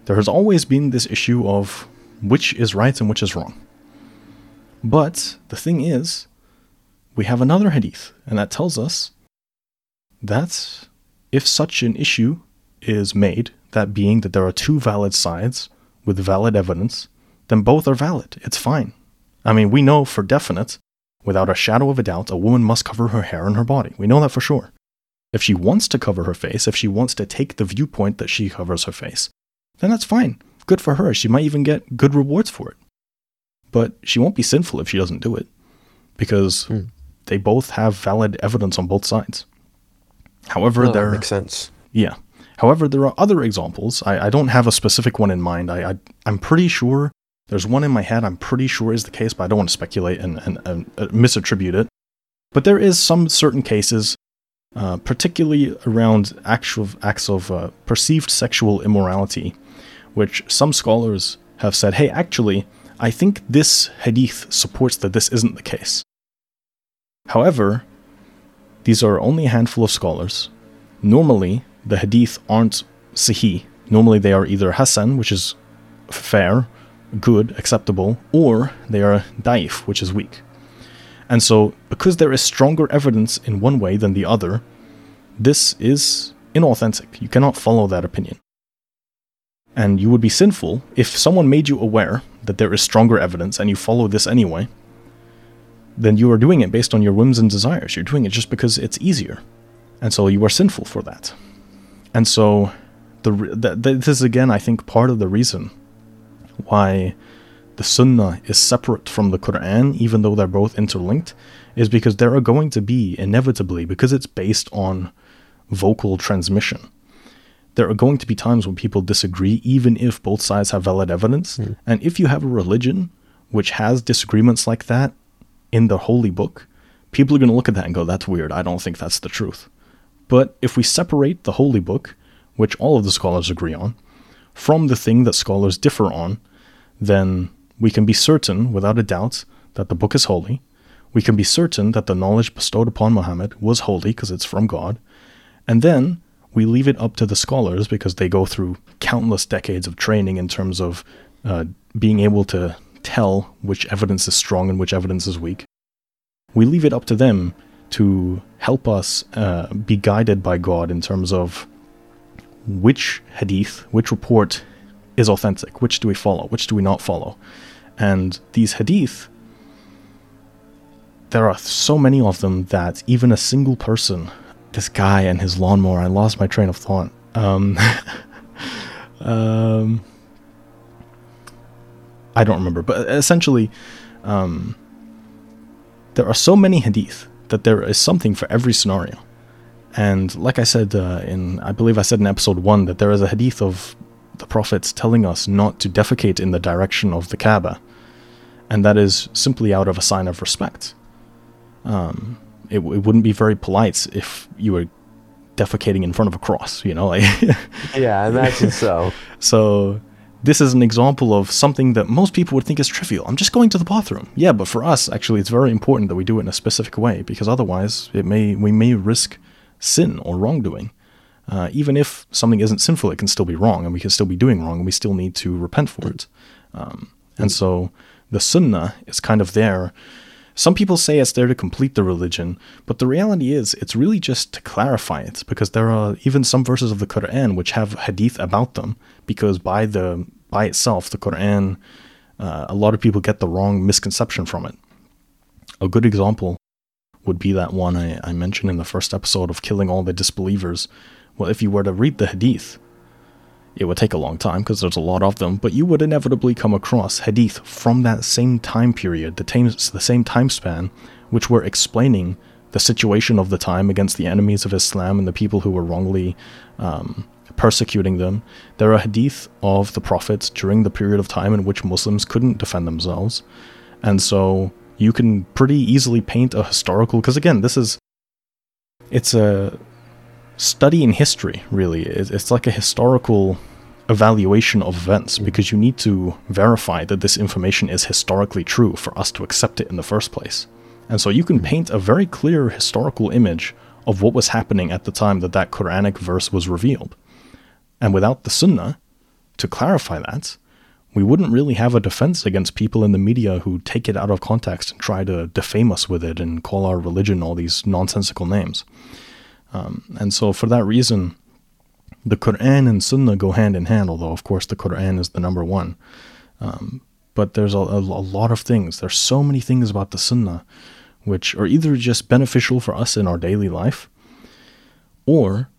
There has always been this issue of which is right and which is wrong. But the thing is, we have another hadith, and that tells us that if such an issue is made, that being that there are two valid sides with valid evidence, then both are valid. It's fine. I mean, we know for definite, without a shadow of a doubt, a woman must cover her hair and her body. We know that for sure. If she wants to cover her face, if she wants to take the viewpoint that she covers her face, then that's fine. Good for her. She might even get good rewards for it but she won't be sinful if she doesn't do it because mm. they both have valid evidence on both sides. However, no, there makes sense. Yeah. However, there are other examples. I, I don't have a specific one in mind. I, I I'm pretty sure there's one in my head. I'm pretty sure is the case, but I don't want to speculate and, and, and uh, misattribute it. But there is some certain cases, uh, particularly around actual acts of uh, perceived sexual immorality, which some scholars have said, hey, actually, I think this hadith supports that this isn't the case. However, these are only a handful of scholars. Normally, the hadith aren't sahih. Normally, they are either hasan, which is fair, good, acceptable, or they are daif, which is weak. And so, because there is stronger evidence in one way than the other, this is inauthentic. You cannot follow that opinion. And you would be sinful if someone made you aware that there is stronger evidence and you follow this anyway, then you are doing it based on your whims and desires. You're doing it just because it's easier. And so you are sinful for that. And so the, the, this is again, I think, part of the reason why the Sunnah is separate from the Quran, even though they're both interlinked, is because there are going to be, inevitably, because it's based on vocal transmission, there are going to be times when people disagree, even if both sides have valid evidence. Mm. And if you have a religion which has disagreements like that in the holy book, people are going to look at that and go, that's weird. I don't think that's the truth. But if we separate the holy book, which all of the scholars agree on, from the thing that scholars differ on, then we can be certain, without a doubt, that the book is holy. We can be certain that the knowledge bestowed upon Muhammad was holy because it's from God. And then we leave it up to the scholars because they go through countless decades of training in terms of uh, being able to tell which evidence is strong and which evidence is weak. We leave it up to them to help us uh, be guided by God in terms of which hadith, which report is authentic, which do we follow, which do we not follow. And these hadith, there are so many of them that even a single person, this guy and his lawnmower, I lost my train of thought. Um, um, I don't remember, but essentially, um, there are so many hadith that there is something for every scenario. And like I said uh, in, I believe I said in episode one that there is a hadith of the prophets telling us not to defecate in the direction of the Kaaba, and that is simply out of a sign of respect. Um, it, it wouldn't be very polite if you were defecating in front of a cross, you know, like yeah, I imagine so. So this is an example of something that most people would think is trivial. I'm just going to the bathroom. Yeah, but for us, actually, it's very important that we do it in a specific way because otherwise, it may we may risk sin or wrongdoing. Uh, even if something isn't sinful, it can still be wrong, and we can still be doing wrong, and we still need to repent for it. Um, and so the sunnah is kind of there some people say it's there to complete the religion, but the reality is it's really just to clarify it because there are even some verses of the Quran which have hadith about them because by the by itself the Quran uh, a lot of people get the wrong misconception from it. A good example would be that one I, I mentioned in the first episode of killing all the disbelievers. Well, if you were to read the hadith, it would take a long time because there's a lot of them, but you would inevitably come across hadith from that same time period, the, the same time span, which were explaining the situation of the time against the enemies of Islam and the people who were wrongly um, persecuting them. There are hadith of the prophets during the period of time in which Muslims couldn't defend themselves. And so you can pretty easily paint a historical, because again, this is, it's a study in history, really. It's like a historical evaluation of events mm-hmm. because you need to verify that this information is historically true for us to accept it in the first place. And so you can mm-hmm. paint a very clear historical image of what was happening at the time that that Quranic verse was revealed. And without the Sunnah to clarify that, we wouldn't really have a defense against people in the media who take it out of context and try to defame us with it and call our religion all these nonsensical names. Um, and so, for that reason, the Quran and Sunnah go hand in hand, although, of course, the Quran is the number one. Um, but there's a, a, a, lot of things. There's so many things about the Sunnah which are either just beneficial for us in our daily life or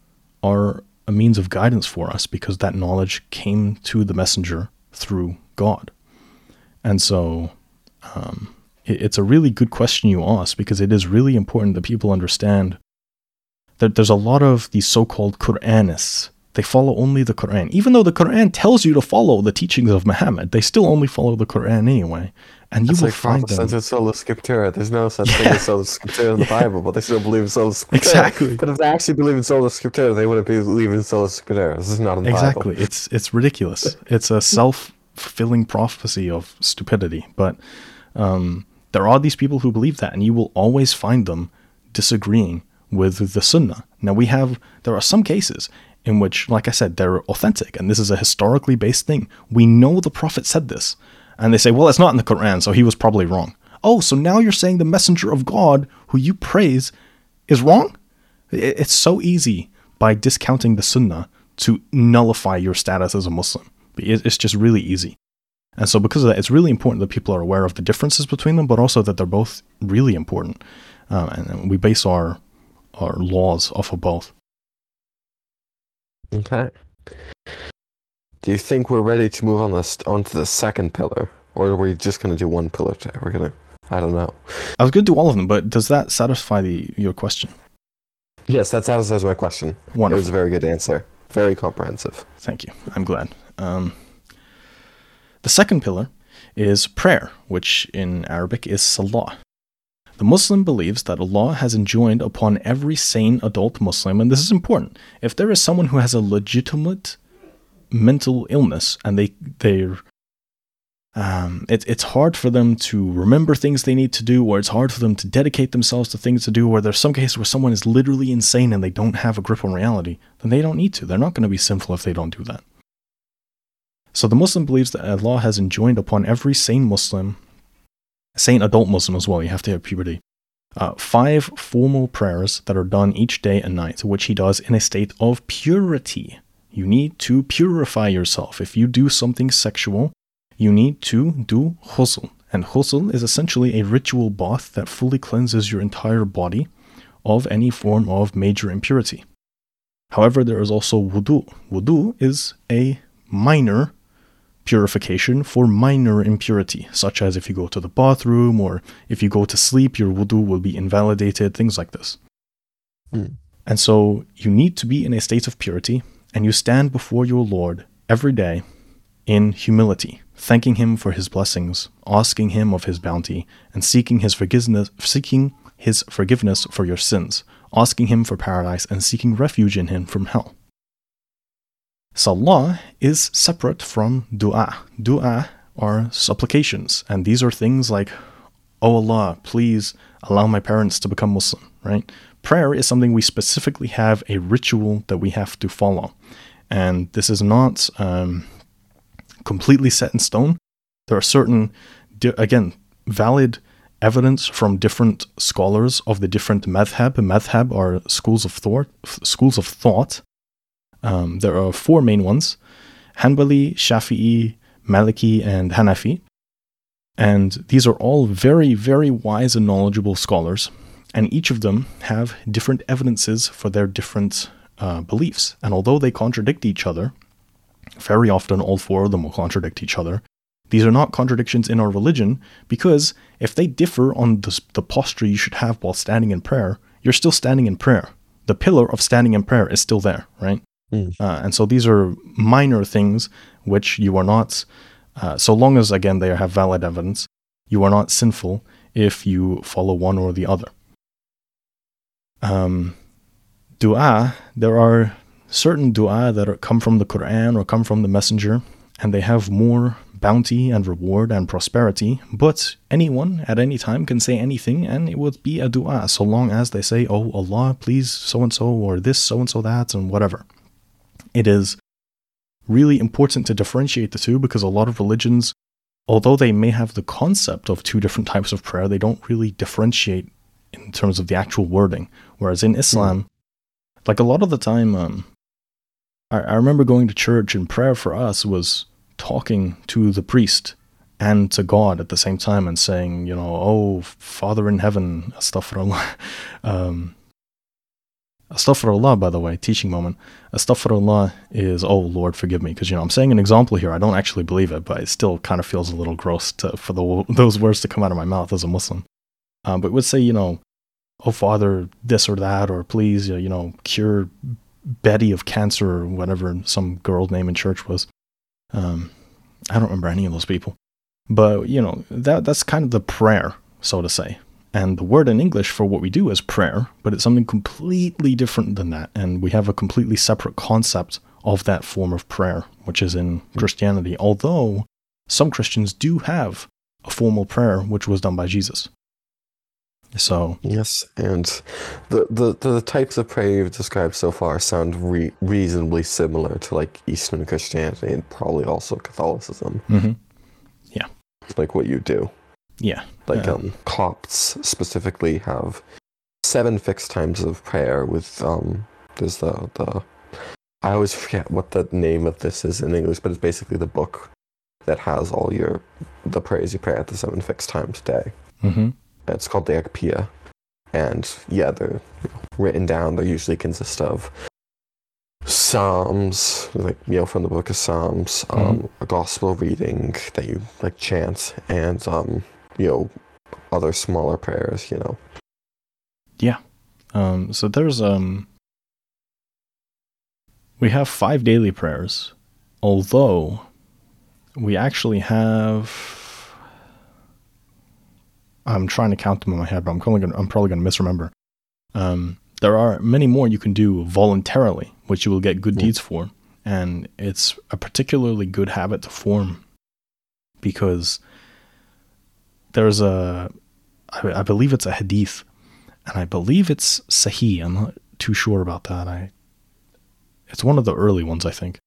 are a means of guidance for us because that knowledge came to the messenger through God. And so um, it, it's a really good question you ask because it is really important that people understand that there's a lot of these so-called Quranists. They follow only the Quran. Even though the Quran tells you to follow the teachings of Muhammad, they still only follow the Quran anyway. And you it's will like find them. It's sola scriptura. There's no such yeah. thing as sola scriptura in the Bible, but they still believe in sola scriptura. Exactly. But if they actually believe in sola scriptura, they wouldn't believe in sola scriptura. This is not in the exactly. Bible. It's it's ridiculous. it's a self fulfilling prophecy of stupidity. But um, there are these people who believe that, and you will always find them disagreeing with the Sunnah. Now we have there are some cases in which, like I said, they're authentic, and this is a historically based thing. We know the Prophet said this, and they say, well, it's not in the Quran, so he was probably wrong. Oh, so now you're saying the messenger of God, who you praise, is wrong? It's so easy by discounting the Sunnah to nullify your status as a Muslim. It's just really easy. And so, because of that, it's really important that people are aware of the differences between them, but also that they're both really important. Um, and we base our our laws off of both. Okay. Do you think we're ready to move on this onto the second pillar, or are we just going to do one pillar today? We're gonna. I don't know. I was going to do all of them, but does that satisfy the your question? Yes, that satisfies my question. Wonderful. It was a very good answer. Very comprehensive. Thank you. I'm glad. Um, the second pillar is prayer, which in Arabic is salah. The Muslim believes that Allah has enjoined upon every sane adult Muslim, and this is important. If there is someone who has a legitimate mental illness and they they're um, it, it's hard for them to remember things they need to do, or it's hard for them to dedicate themselves to things to do, or there's some cases where someone is literally insane and they don't have a grip on reality, then they don't need to. They're not going to be sinful if they don't do that. So the Muslim believes that Allah has enjoined upon every sane Muslim sane adult Muslim as well, you have to have puberty. Uh, five formal prayers that are done each day and night, which he does in a state of purity. You need to purify yourself. If you do something sexual, you need to do ghusl. And ghusl is essentially a ritual bath that fully cleanses your entire body of any form of major impurity. However, there is also wudu. Wudu is a minor purification for minor impurity, such as if you go to the bathroom or if you go to sleep, your wudu will be invalidated, things like this. Mm. And so you need to be in a state of purity, and you stand before your Lord every day in humility, thanking him for his blessings, asking him of his bounty, and seeking his forgiveness, seeking his forgiveness for your sins, asking him for paradise, and seeking refuge in him from hell. Salah is separate from dua. Dua are supplications, and these are things like, Oh Allah, please allow my parents to become Muslim, right? Prayer is something we specifically have a ritual that we have to follow. And this is not um, completely set in stone. There are certain, again, valid evidence from different scholars of the different madhab. Madhab are schools of thought. Schools of thought. Um, there are four main ones: Hanbali, Shafi'i, Maliki, and Hanafi. And these are all very, very wise and knowledgeable scholars, and each of them have different evidences for their different uh, beliefs. And although they contradict each other, very often all four of them will contradict each other. These are not contradictions in our religion because if they differ on the, the posture you should have while standing in prayer, you're still standing in prayer. The pillar of standing in prayer is still there, right? Mm. Uh, and so these are minor things which you are not, uh, so long as, again, they have valid evidence, you are not sinful if you follow one or the other. Um, dua, there are certain dua that are, come from the Quran or come from the Messenger, and they have more bounty and reward and prosperity. But anyone at any time can say anything, and it would be a dua so long as they say, "Oh Allah, please so and so," or this so and so that, and whatever. It is really important to differentiate the two because a lot of religions, although they may have the concept of two different types of prayer, they don't really differentiate in terms of the actual wording. Whereas in Islam, mm. like a lot of the time, um, I, I remember going to church and prayer for us was talking to the priest and to God at the same time and saying, you know, oh, Father in heaven, astaghfirullah. um, astaghfirullah, by the way, teaching moment. Astaghfirullah is, oh, Lord, forgive me. Because, you know, I'm saying an example here. I don't actually believe it, but it still kind of feels a little gross to, for the, those words to come out of my mouth as a Muslim. Um, but would say, you know, oh, Father, this or that, or please, you know, cure Betty of cancer or whatever some girl name in church was. Um, I don't remember any of those people, but you know that that's kind of the prayer, so to say. And the word in English for what we do is prayer, but it's something completely different than that. And we have a completely separate concept of that form of prayer, which is in Christianity. Although some Christians do have a formal prayer, which was done by Jesus. So yes, and the the, the types of prayer you've described so far sound re- reasonably similar to like Eastern Christianity and probably also Catholicism. Mm-hmm. Yeah, like what you do. Yeah, like um, Copts specifically have seven fixed times of prayer. With um, there's the the I always forget what the name of this is in English, but it's basically the book that has all your the prayers you pray at the seven fixed times a day. Mm-hmm. It's called the Agpeya. And yeah, they're written down. They usually consist of Psalms, like you know, from the book of Psalms, mm-hmm. um, a gospel reading that you like chant, and um, you know, other smaller prayers. You know. Yeah. Um. So there's um. We have five daily prayers, although we actually have I'm trying to count them in my head, but I'm probably gonna, I'm probably going to misremember. Um, there are many more you can do voluntarily, which you will get good deeds for, and it's a particularly good habit to form because there's a, I, I believe it's a hadith, and I believe it's Sahih. I'm not too sure about that. I, it's one of the early ones, I think.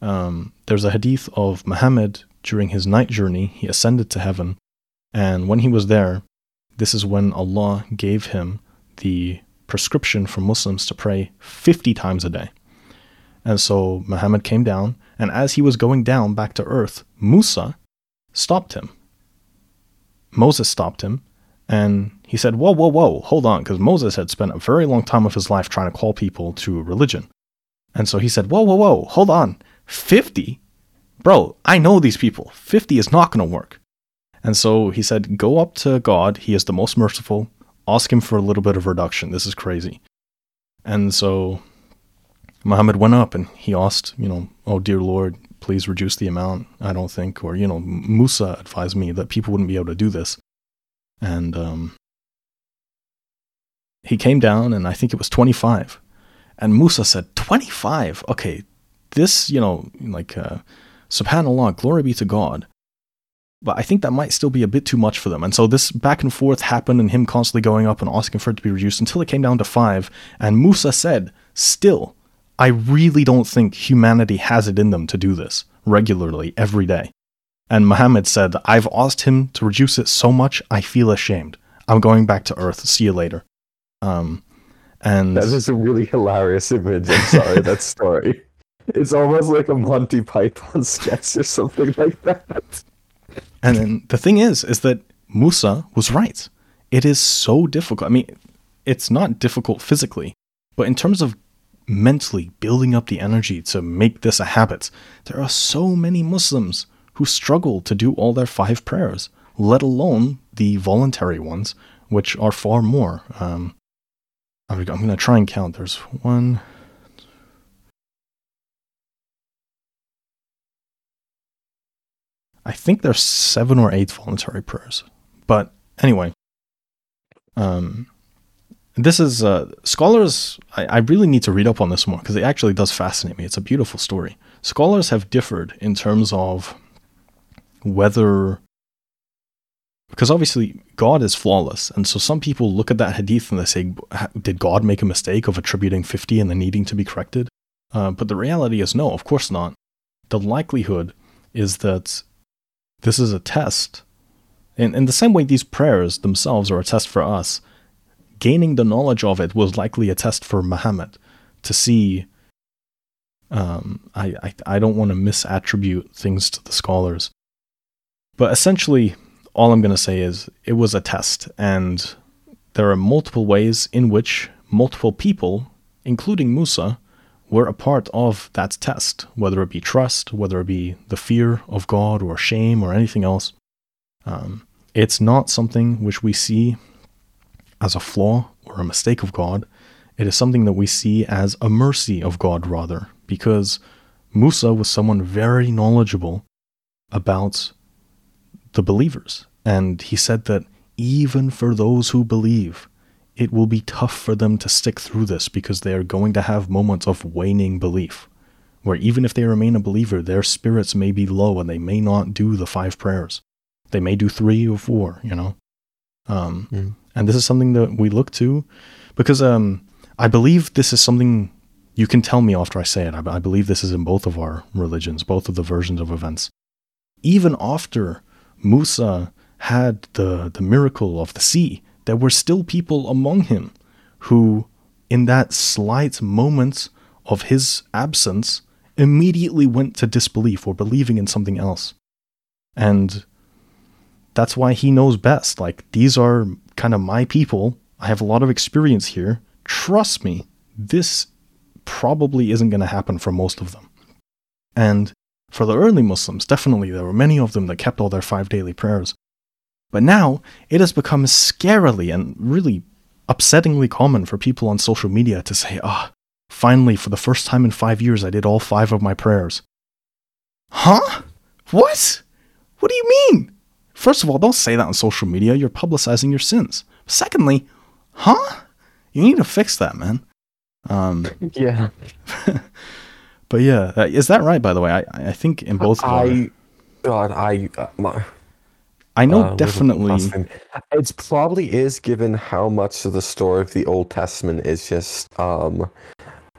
Um, there's a hadith of Muhammad during his night journey. He ascended to heaven and when he was there, this is when Allah gave him the prescription for Muslims to pray 50 times a day. And so Muhammad came down, and as he was going down back to earth, Musa stopped him. Moses stopped him and he said, Whoa, whoa, whoa, hold on, because Moses had spent a very long time of his life trying to call people to religion. And so he said, Whoa, whoa, whoa, hold on. 50? Bro, I know these people. 50 is not going to work. And so he said, Go up to God. He is the most merciful. Ask him for a little bit of reduction. This is crazy. And so Muhammad went up and he asked, you know, Oh, dear Lord, please reduce the amount. I don't think, or, you know, Musa advised me that people wouldn't be able to do this. And um, he came down, and I think it was 25. And Musa said, 25? Okay, this, you know, like, uh, subhanAllah, glory be to God. But I think that might still be a bit too much for them. And so this back and forth happened, and him constantly going up and asking for it to be reduced until it came down to five. And Musa said, Still, I really don't think humanity has it in them to do this regularly every day. And Muhammad said, I've asked him to reduce it so much, I feel ashamed. I'm going back to Earth. See you later. Um, and that is a really hilarious image. I'm sorry, that story. It's almost like a Monty Python sketch or something like that. And then the thing is, is that Musa was right. It is so difficult. I mean, it's not difficult physically, but in terms of mentally building up the energy to make this a habit, there are so many Muslims who struggle to do all their five prayers, let alone the voluntary ones, which are far more. Um, I'm going to try and count. There's one. I think there's seven or eight voluntary prayers. But anyway, um, this is uh, scholars. I, I really need to read up on this more because it actually does fascinate me. It's a beautiful story. Scholars have differed in terms of whether because obviously God is flawless, and so some people look at that hadith and they say, "Did God make a mistake of attributing 50 and then needing to be corrected?" Uh, but the reality is, no, of course not. The likelihood is that this is a test, and in the same way these prayers themselves are a test for us. Gaining the knowledge of it was likely a test for Muhammad to see. Um, I, I I don't want to misattribute things to the scholars, but essentially, all I'm going to say is it was a test, and there are multiple ways in which multiple people, including Musa, were a part of that test, whether it be trust, whether it be the fear of God or shame or anything else. Um, it's not something which we see as a flaw or a mistake of God. It is something that we see as a mercy of God, rather, because Musa was someone very knowledgeable about the believers. And he said that even for those who believe, it will be tough for them to stick through this because they are going to have moments of waning belief, where even if they remain a believer, their spirits may be low and they may not do the five prayers. They may do three or four, you know? Um, mm. And this is something that we look to because um, I believe this is something you can tell me after I say it. I, I believe this is in both of our religions, both of the versions of events. Even after Musa had the, the miracle of the sea, there were still people among him who, in that slight moment of his absence, immediately went to disbelief or believing in something else. And that's why he knows best. Like, these are kind of my people. I have a lot of experience here. Trust me, this probably isn't going to happen for most of them. And for the early Muslims, definitely there were many of them that kept all their five daily prayers. But now it has become scarily and really upsettingly common for people on social media to say, ah, oh, finally, for the first time in five years, I did all five of my prayers. Huh? What? What do you mean? First of all, don't say that on social media. You're publicizing your sins. Secondly, huh? You need to fix that, man. Um, yeah. But yeah, uh, is that right? By the way, I I think in both. I, God, I. Uh, my, I know uh, definitely. It probably is, given how much of the story of the Old Testament is just, um,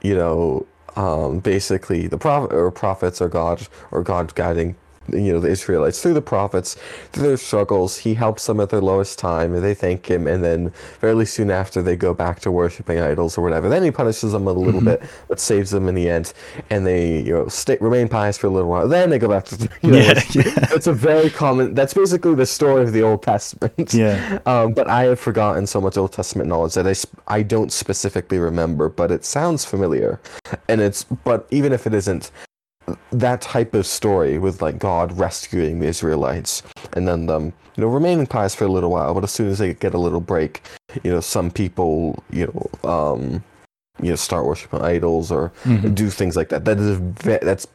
you know, um, basically the prophet or prophets or God or God guiding you know the Israelites through the prophets, through their struggles. He helps them at their lowest time, and they thank him. And then fairly soon after, they go back to worshiping idols or whatever. Then he punishes them a little bit, but saves them in the end. And they you know stay, remain pious for a little while. Then they go back to you know. Yeah, it's, yeah. it's a very common. That's basically the story of the Old Testament. Yeah. Um, but I have forgotten so much Old Testament knowledge that I, I don't specifically remember, but it sounds familiar. And it's but even if it isn't, that type of story with like God rescuing the Israelites and then them, you know, remaining pious for a little while, but as soon as they get a little break, you know, some people, you know, um, you know, start worshiping idols or Mhm. do things like that. That is a that's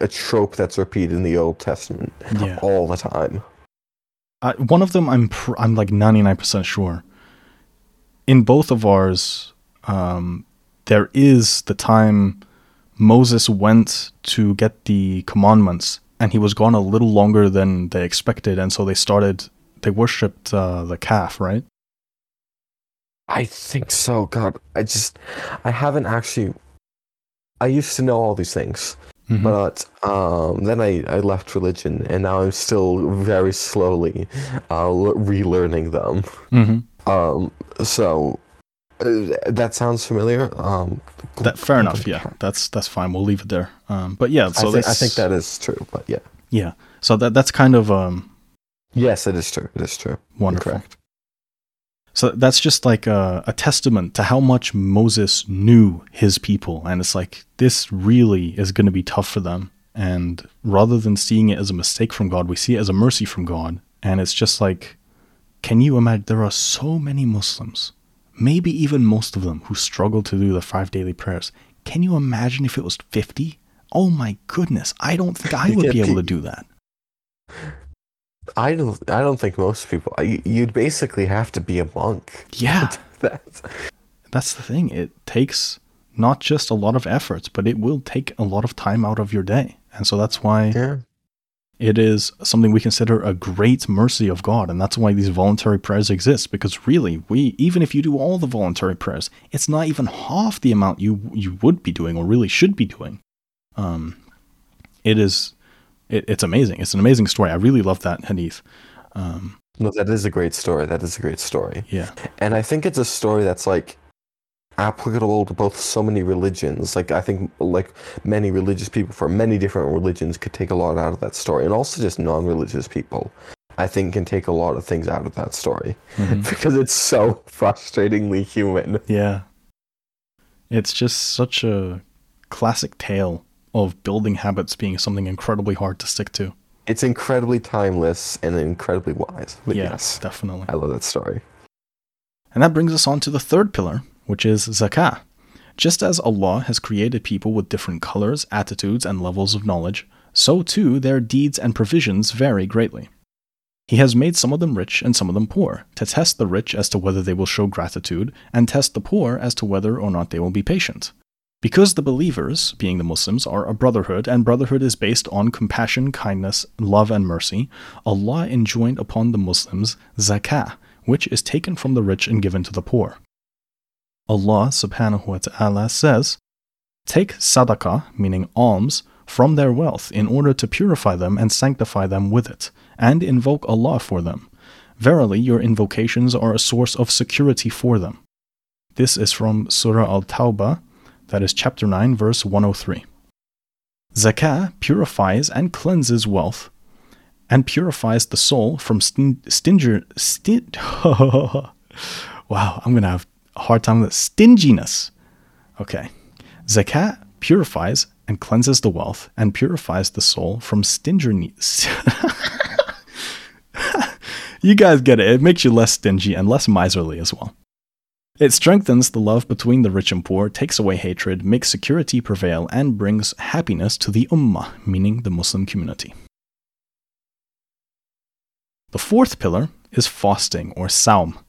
a trope that's repeated in the Old Testament Yeah. all the time. I, one of them, I'm pr- I'm like 99% sure. In both of ours, um, there is the time Moses went to get the commandments, and he was gone a little longer than they expected, and so they started. They worshipped uh, the calf, right? I think so. God, I just, I haven't actually. I used to know all these things, Mhm. but um, then I, I left religion, and now I'm still very slowly uh, relearning them. Mhm. Um, so uh, that sounds familiar. Um, That fair enough. Yeah, that's that's fine. We'll leave it there. Um, but yeah, so I, think, I think that is true. But yeah, yeah. So that that's kind of um yes, it is true. It is true. Wonderful. Correct. So that's just like a, a testament to how much Moses knew his people. And it's like, this really is going to be tough for them. And rather than seeing it as a mistake from God, we see it as a mercy from God. And it's just like, can you imagine? There are so many Muslims, maybe even most of them, who struggle to do the five daily prayers. Can you imagine if it was 50? Oh my goodness. I don't think I would be able to do that. I don't. I don't think most people. You'd basically have to be a monk. Yeah. That's, that's the thing. It takes not just a lot of effort, but it will take a lot of time out of your day. And so that's why yeah. It is something we consider a great mercy of God. And that's why these voluntary prayers exist. Because really, we even if you do all the voluntary prayers, it's not even half the amount you you would be doing or really should be doing. Um, it is it, it's amazing. It's an amazing story. I really love that hadith. Um, No, that is a great story. That is a great story. yeah. And I think it's a story that's like applicable to both so many religions. Like I think like many religious people from many different religions could take a lot out of that story. And also just non-religious people I think can take a lot of things out of that story Mhm. because it's so frustratingly human. Yeah. It's just such a classic tale of building habits being something incredibly hard to stick to. It's incredibly timeless and incredibly wise. Yeah, yes, definitely. I love that story. And that brings us on to the third pillar, which is zakah. Just as Allah has created people with different colors, attitudes, and levels of knowledge, so too their deeds and provisions vary greatly. He has made some of them rich and some of them poor, to test the rich as to whether they will show gratitude, and test the poor as to whether or not they will be patient. Because the believers, being the Muslims, are a brotherhood, and brotherhood is based on compassion, kindness, love, and mercy, Allah enjoined upon the Muslims zakah, which is taken from the rich and given to the poor. Allah subhanahu wa ta'ala says, Take sadaqah, meaning alms, from their wealth in order to purify them and sanctify them with it, and invoke Allah for them. Verily, your invocations are a source of security for them. This is from Surah Al Tawbah, that is chapter 9, verse 103. Zakah purifies and cleanses wealth and purifies the soul from stin- stinger. Stin- wow, I'm going to have hard time with it. Stinginess. Okay. Zakat purifies and cleanses the wealth and purifies the soul from stinginess. you guys get it. It makes you less stingy and less miserly as well. It strengthens the love between the rich and poor, takes away hatred, makes security prevail, and brings happiness to the ummah, meaning the Muslim community. The fourth pillar is fasting or saum.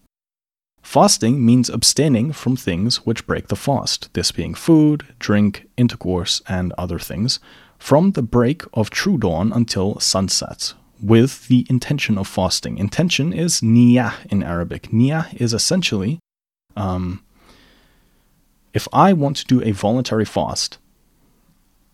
Fasting means abstaining from things which break the fast, this being food, drink, intercourse, and other things, from the break of true dawn until sunset, with the intention of fasting. Intention is niyah in Arabic. Niyah is essentially um, if I want to do a voluntary fast,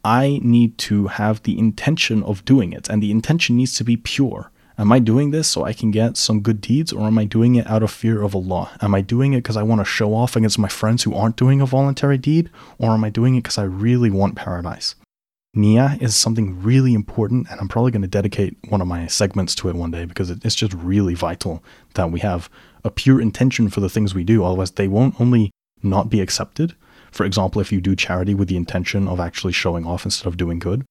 I need to have the intention of doing it, and the intention needs to be pure. Am I doing this so I can get some good deeds, or am I doing it out of fear of Allah? Am I doing it because I want to show off against my friends who aren't doing a voluntary deed, or am I doing it because I really want paradise? Nia is something really important, and I'm probably going to dedicate one of my segments to it one day because it's just really vital that we have a pure intention for the things we do. Otherwise, they won't only not be accepted. For example, if you do charity with the intention of actually showing off instead of doing good,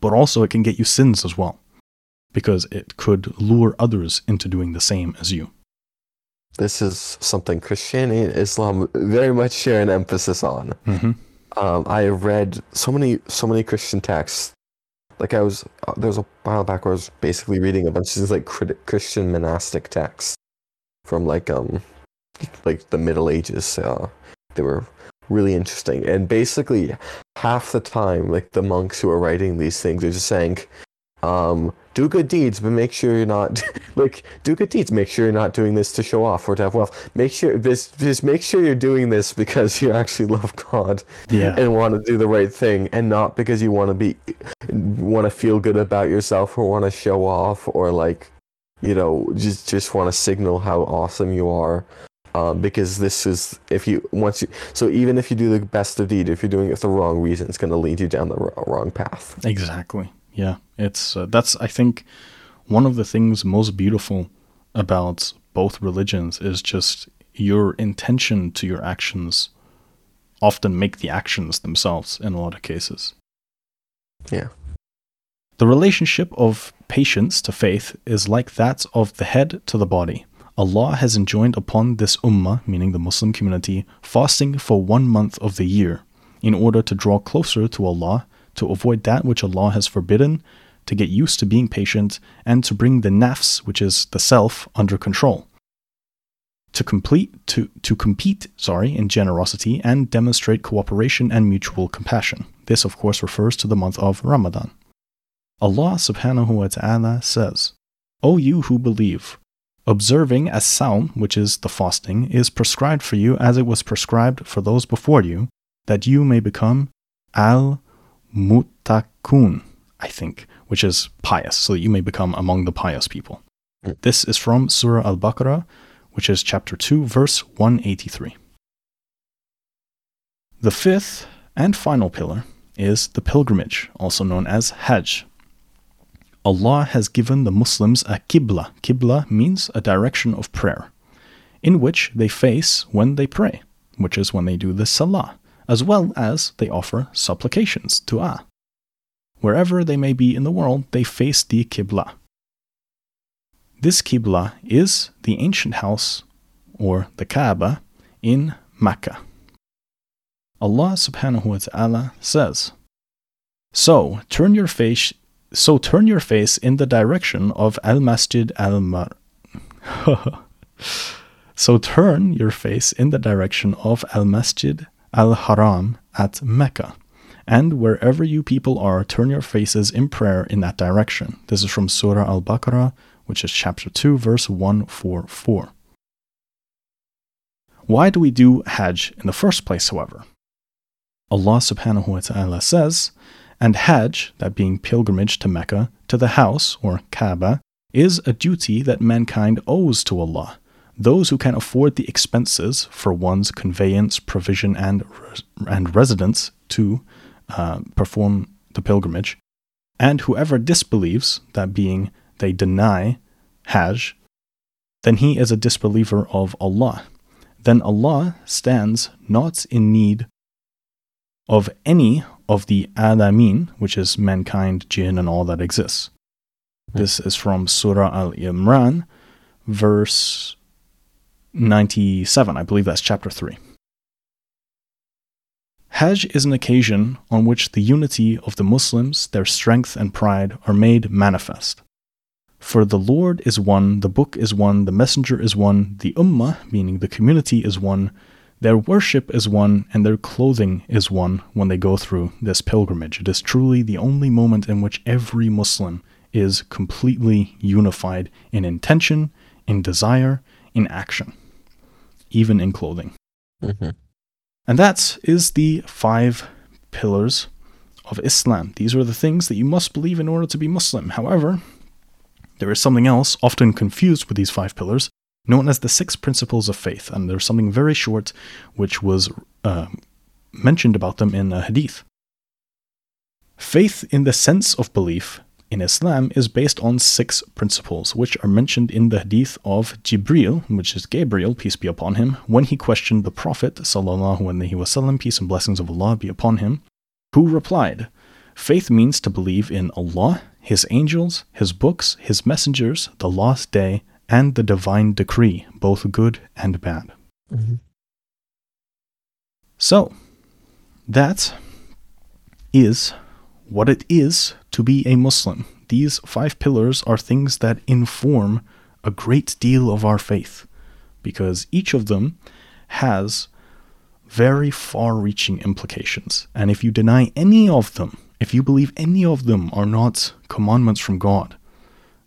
but also it can get you sins as well because it could lure others into doing the same as you. This is something Christianity and Islam very much share an emphasis on. Mm-hmm. Um, I have read so many so many Christian texts. Like I was uh, there was a while back where I was basically reading a bunch of these like Christian monastic texts from like um like the Middle Ages. Uh, they were really interesting, and basically half the time, like the monks who are writing these things are just saying, um, do good deeds, but make sure you're not like do good deeds. Make sure you're not doing this to show off or to have wealth. Make sure this just make sure you're doing this because you actually love God Yeah. and want to do the right thing, and not because you want to be want to feel good about yourself or want to show off or like you know just just want to signal how awesome you are. Um, because this is if you once you so even if you do the best of deed, if you're doing it for the wrong reason, it's going to lead you down the wr- wrong path. Exactly. Yeah, it's uh, that's I think one of the things most beautiful about both religions is just your intention to your actions often make the actions themselves in a lot of cases. Yeah. The relationship of patience to faith is like that of the head to the body. Allah has enjoined upon this ummah, meaning the Muslim community, fasting for one month of the year in order to draw closer to Allah, to avoid that which Allah has forbidden, to get used to being patient, and to bring the nafs, which is the self, under control. To complete to, to compete, sorry, in generosity and demonstrate cooperation and mutual compassion. This of course refers to the month of Ramadan. Allah subhanahu wa ta'ala says, O you who believe, observing as saum, which is the fasting, is prescribed for you as it was prescribed for those before you, that you may become al mutakun, I think, which is pious, so that you may become among the pious people. Mm. This is from Surah Al Baqarah, which is chapter 2, verse 183. The fifth and final pillar is the pilgrimage, also known as Hajj. Allah has given the Muslims a Qibla. Qibla means a direction of prayer, in which they face when they pray, which is when they do the Salah, as well as they offer supplications, Dua. Wherever they may be in the world, they face the Qibla. This Qibla is the ancient house, or the Kaaba, in Mecca. Allah subhanahu wa ta'ala says, So turn your face so turn your face in the direction of Al Masjid Al Mar So turn your face in the direction of Al Masjid Al Haram at Mecca. And wherever you people are, turn your faces in prayer in that direction. This is from Surah Al Baqarah, which is chapter 2, verse 144. Why do we do Hajj in the first place, however? Allah subhanahu wa ta'ala says, and Hajj, that being pilgrimage to Mecca, to the house, or Kaaba, is a duty that mankind owes to Allah. Those who can afford the expenses for one's conveyance, provision, and, and residence to uh, perform the pilgrimage, and whoever disbelieves, that being they deny Hajj, then he is a disbeliever of Allah. Then Allah stands not in need of any of the alamin, which is mankind, jinn, and all that exists. This is from Surah Al Imran, verse 97. I believe that's chapter 3. Hajj is an occasion on which the unity of the Muslims, their strength and pride, are made manifest. For the Lord is one, the book is one, the messenger is one, the ummah, meaning the community, is one, their worship is one, and their clothing is one when they go through this pilgrimage. It is truly the only moment in which every Muslim is completely unified in intention, in desire, in action, even in clothing. Mm-hmm. And that is the five pillars of Islam. These are the things that you must believe in order to be Muslim. However, there is something else, often confused with these five pillars, known as the six principles of faith. And there's something very short which was uh, mentioned about them in a hadith. Faith, in the sense of belief in Islam, is based on six principles, which are mentioned in the hadith of Jibril, which is Gabriel, peace be upon him, when he questioned the Prophet, sallallahu alaihi wasallam, peace and blessings of Allah be upon him, who replied, Faith means to believe in Allah, His angels, His books, His messengers, the last day, and the divine decree, both good and bad. Mm-hmm. So, that is what it is to be a Muslim. These five pillars are things that inform a great deal of our faith because each of them has very far reaching implications. And if you deny any of them, if you believe any of them are not commandments from God,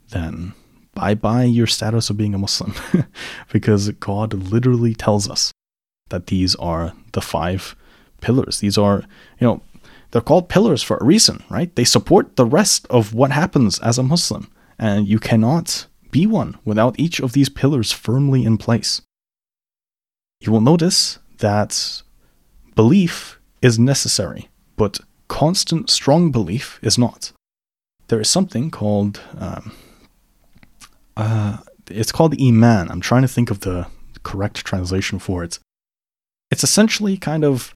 then bye bye your status of being a Muslim. because God literally tells us that these are the five pillars. These are, you know, they're called pillars for a reason, right? They support the rest of what happens as a Muslim. And you cannot be one without each of these pillars firmly in place. You will notice that belief is necessary, but constant, strong belief is not. There is something called, um, uh, it's called Iman. I'm trying to think of the correct translation for it. It's essentially kind of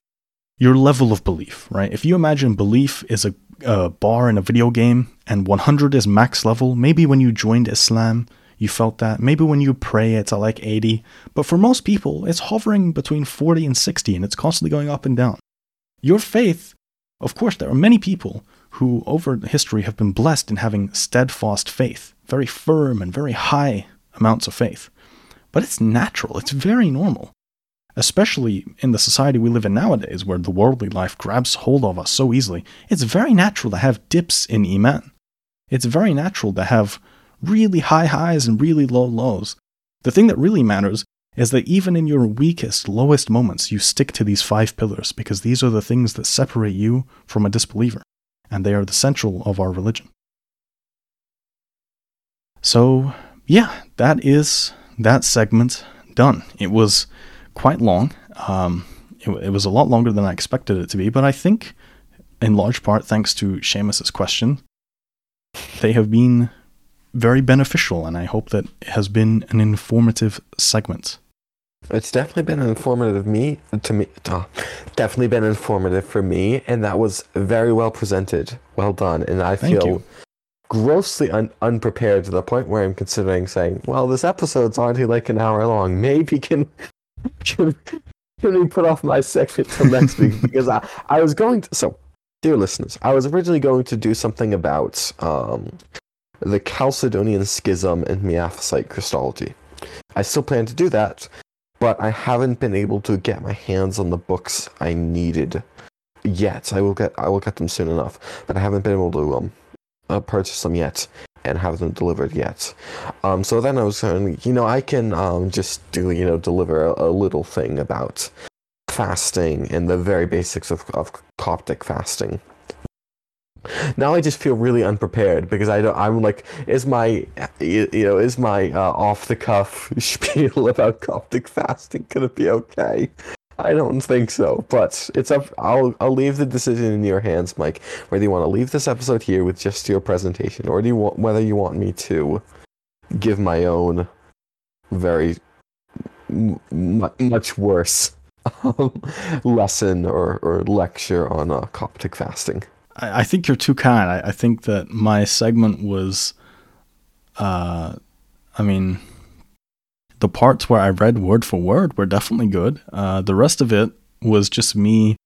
your level of belief, right? If you imagine belief is a, a bar in a video game and 100 is max level, maybe when you joined Islam, you felt that. Maybe when you pray, it's at like 80. But for most people, it's hovering between 40 and 60, and it's constantly going up and down. Your faith, of course, there are many people who over history have been blessed in having steadfast faith, very firm and very high amounts of faith. But it's natural, it's very normal. Especially in the society we live in nowadays, where the worldly life grabs hold of us so easily, it's very natural to have dips in Iman. It's very natural to have really high highs and really low lows. The thing that really matters is that even in your weakest, lowest moments, you stick to these five pillars because these are the things that separate you from a disbeliever, and they are the central of our religion. So, yeah, that is that segment done. It was quite long. Um, it, it, was a lot longer than I expected it to be, but I think, in large part, thanks to Seamus's question, they have been very beneficial, and I hope that it has been an informative segment. It's definitely been informative me to me. Oh, definitely been informative for me, and that was very well presented. Well done, and I Thank feel you. grossly un- unprepared to the point where I'm considering saying, "Well, this episode's already like an hour long. Maybe can can, can we put off my segment till next week?" because I I was going to so. Dear listeners, I was originally going to do something about um, the Chalcedonian Schism and Miaphysite Christology. I still plan to do that, but I haven't been able to get my hands on the books I needed yet. I will get I will get them soon enough, but I haven't been able to um uh, purchase them yet and have them delivered yet. Um, so then I was going, you know, I can um, just do, you know, deliver a, a, little thing about fasting and the very basics of, of Coptic fasting now I just feel really unprepared because I don't. I'm like, is my, you know, is my uh, off the cuff spiel about Coptic fasting gonna be okay? I don't think so, but it's up. I'll I'll leave the decision in your hands, Mike. Whether you want to leave this episode here with just your presentation, or do you want whether you want me to give my own very m- much worse um, lesson or, or lecture on uh, Coptic fasting. I, I think you're too kind. I, I, think that my segment was, uh, I mean, the parts where I read word for word were definitely good. Uh, the rest of it was just me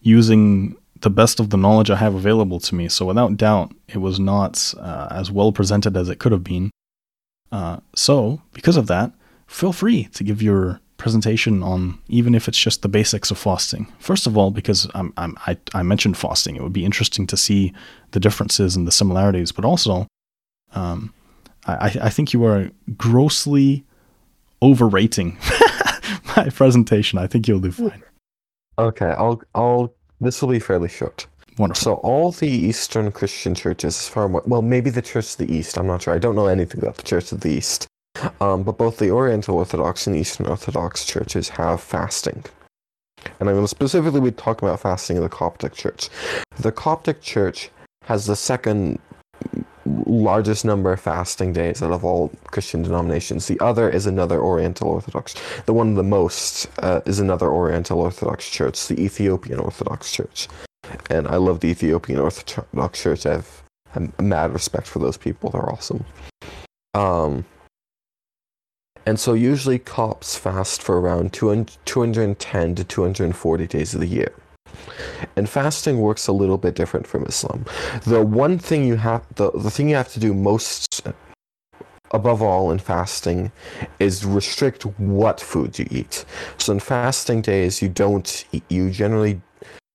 using the best of the knowledge I have available to me. So without doubt, it was not uh, as well presented as it could have been. Uh, so because of that, feel free to give your presentation on even if it's just the basics of fasting. First of all, because I'm, I'm, i I, mentioned fasting, it would be interesting to see the differences and the similarities, but also um, I, I think you are grossly overrating my presentation. I think you'll do fine. Okay, I'll I'll this will be fairly short. Wonderful. So all the Eastern Christian churches, as far as, well, maybe the Church of the East. I'm not sure. I don't know anything about the Church of the East. Um, but both the Oriental Orthodox and Eastern Orthodox churches have fasting. And I'm going to specifically be talking about fasting in the Coptic Church. The Coptic Church has the second largest number of fasting days out of all Christian denominations. The other is another Oriental Orthodox. The one the most uh, is another Oriental Orthodox church, the Ethiopian Orthodox Church. And I love the Ethiopian Orthodox Church. I have a mad respect for those people. They're awesome. Um, and so usually Copts fast for around 200, 210 to 240 days of the year. And fasting works a little bit different from Islam. The one thing you have the, the thing you have to do most above all in fasting is restrict what foods you eat. So in fasting days you don't eat, you generally